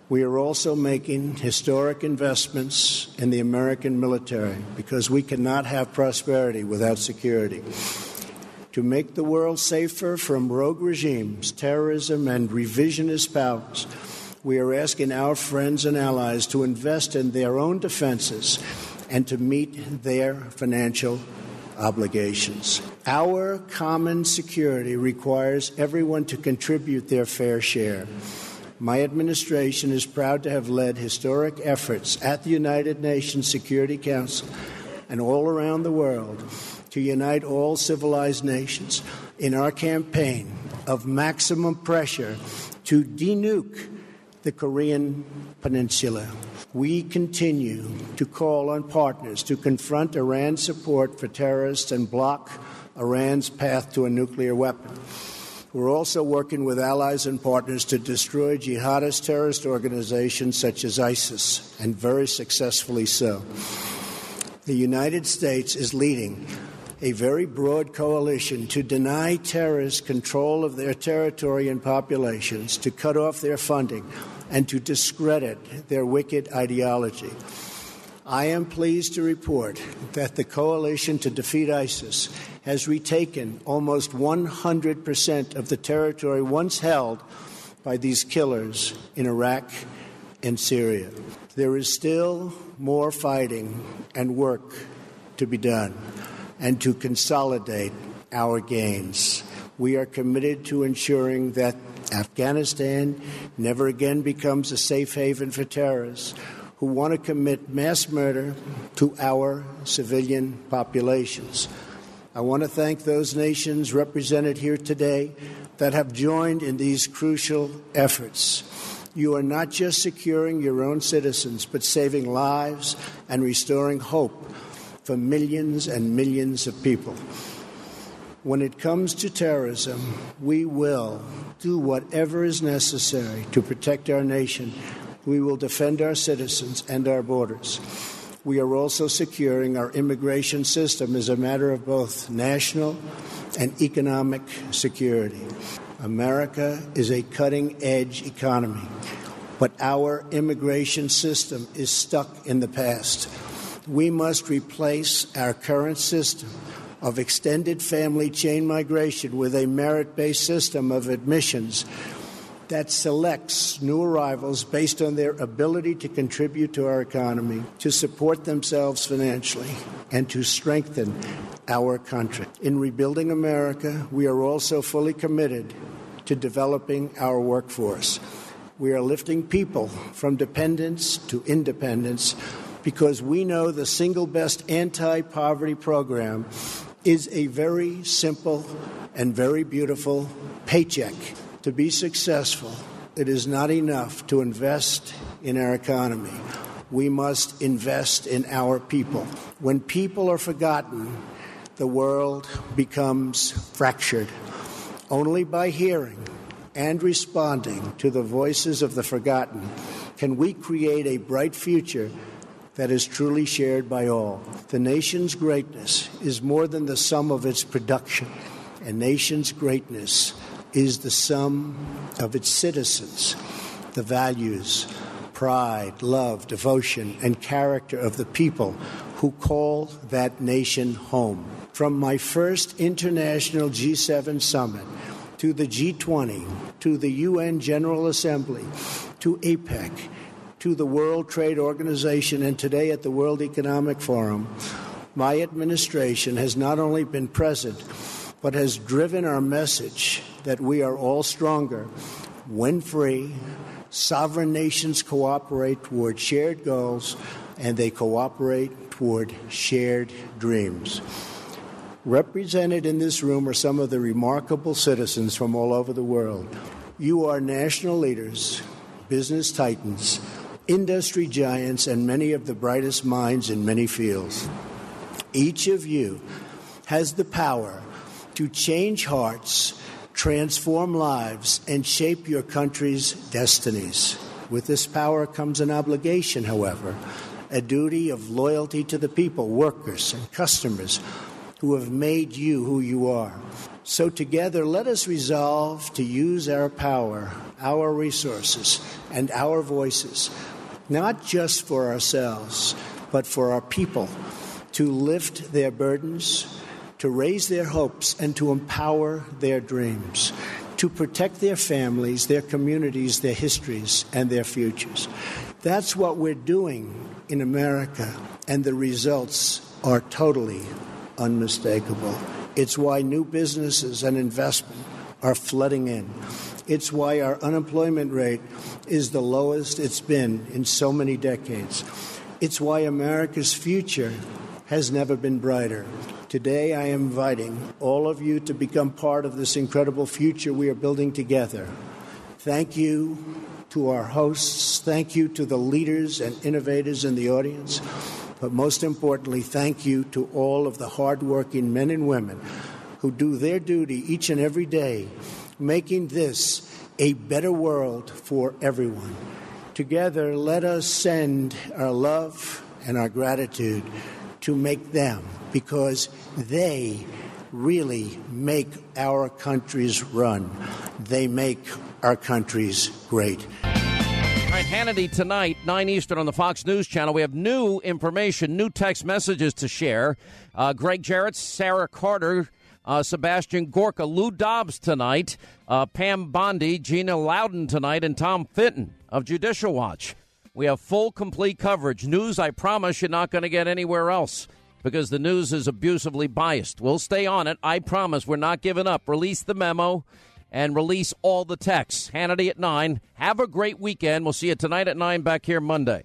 We are also making historic investments in the American military because we cannot have prosperity without security. To make the world safer from rogue regimes, terrorism, and revisionist powers, we are asking our friends and allies to invest in their own defenses and to meet their financial obligations. Our common security requires everyone to contribute their fair share. My administration is proud to have led historic efforts at the United Nations Security Council and all around the world to unite all civilized nations in our campaign of maximum pressure to denuke the Korean Peninsula. We continue to call on partners to confront Iran's support for terrorists and block Iran's path to a nuclear weapon. We're also working with allies and partners to destroy jihadist terrorist organizations such as ISIS, and very successfully so. The United States is leading a very broad coalition to deny terrorists control of their territory and populations, to cut off their funding, and to discredit their wicked ideology. I am pleased to report that the coalition to defeat ISIS has retaken almost 100% of the territory once held by these killers in Iraq and Syria. There is still more fighting and work to be done and to consolidate our gains. We are committed to ensuring that Afghanistan never again becomes a safe haven for terrorists who want to commit mass murder to our civilian populations. I want to thank those nations represented here today that have joined in these crucial efforts. You are not just securing your own citizens, but saving lives and restoring hope for millions and millions of people. When it comes to terrorism, we will do whatever is necessary to protect our nation. We will defend our citizens and our borders. We are also securing our immigration system as a matter of both national and economic security. America is a cutting edge economy, but our immigration system is stuck in the past. We must replace our current system of extended family chain migration with a merit based system of admissions that selects new arrivals based on their ability to contribute to our economy, to support themselves financially, and to strengthen our country. In rebuilding America, we are also fully committed to developing our workforce. We are lifting people from dependence to independence because we know the single best anti poverty program is a very simple and very beautiful paycheck. To be successful, it is not enough to invest in our economy. We must invest in our people. When people are forgotten, the world becomes fractured. Only by hearing and responding to the voices of the forgotten can we create a bright future that is truly shared by all. The nation's greatness is more than the sum of its production. A nation's greatness is the sum of its citizens, the values, pride, love, devotion, and character of the people who call that nation home. From my first international G7 summit to the G20, to the UN General Assembly, to APEC, to the World Trade Organization, and today at the World Economic Forum, my administration has not only been present, but has driven our message that we are all stronger when free. Sovereign nations cooperate toward shared goals, and they cooperate toward shared dreams. Represented in this room are some of the remarkable citizens from all over the world. You are national leaders, business titans, industry giants, and many of the brightest minds in many fields. Each of you has the power to change hearts, transform lives, and shape your country's destinies. With this power comes an obligation, however, a duty of loyalty to the people, workers, and customers who have made you who you are. So, together, let us resolve to use our power, our resources, and our voices, not just for ourselves, but for our people, to lift their burdens, to raise their hopes, and to empower their dreams, to protect their families, their communities, their histories, and their futures. That's what we're doing in America, and the results are totally unmistakable. It's why new businesses and investment are flooding in. It's why our unemployment rate is the lowest it's been in so many decades. It's why America's future has never been brighter. Today, I am inviting all of you to become part of this incredible future we are building together. Thank you to our hosts. Thank you to the leaders and innovators in the audience. But most importantly, thank you to all of the hardworking men and women who do their duty each and every day, making this a better world for everyone. Together, let us send our love and our gratitude to make them because they really make our countries run. They make our countries great. All right, Hannity tonight, 9 Eastern on the Fox News Channel. We have new information, new text messages to share. Uh, Gregg Jarrett, Sarah Carter, uh, Sebastian Gorka, Lou Dobbs tonight, uh, Pam Bondi, Gina Loudon tonight, and Tom Fitton of Judicial Watch. We have full, complete coverage. News I promise you're not going to get anywhere else because the news is abusively biased. We'll stay on it. I promise we're not giving up. Release the memo and release all the texts. Hannity at 9. Have a great weekend. We'll see you tonight at 9 back here Monday.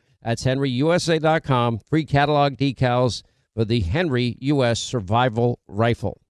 That's henryusa.com. Free catalog decals for the Henry U.S. Survival Rifle.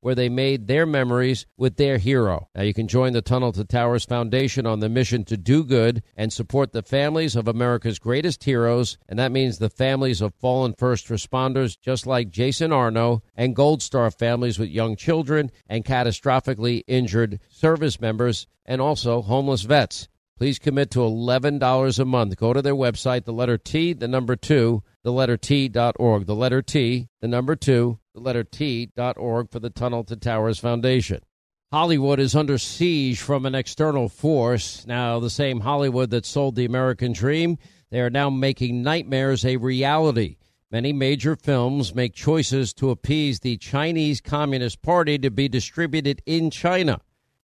where they made their memories with their hero. Now you can join the Tunnel to Towers Foundation on the mission to do good and support the families of America's greatest heroes, and that means the families of fallen first responders just like Jason Arno and Gold Star families with young children and catastrophically injured service members and also homeless vets. Please commit to $11 a month. Go to their website, the letter T, the number 2, the letter T.org. The letter T, the number 2, the letter org for the Tunnel to Towers Foundation. Hollywood is under siege from an external force. Now, the same Hollywood that sold the American dream, they are now making nightmares a reality. Many major films make choices to appease the Chinese Communist Party to be distributed in China.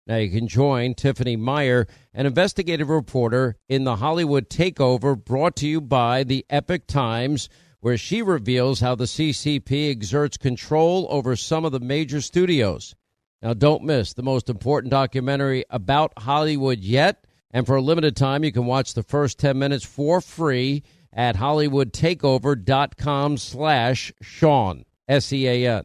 Now you can join Tiffany Meier, an investigative reporter in the Hollywood Takeover brought to you by the Epoch Times, where she reveals how the CCP exerts control over some of the major studios. Now don't miss the most important documentary about Hollywood yet, and for a limited time you can watch the first 10 minutes for free at hollywoodtakeover.com slash Sean, S-E-A-N.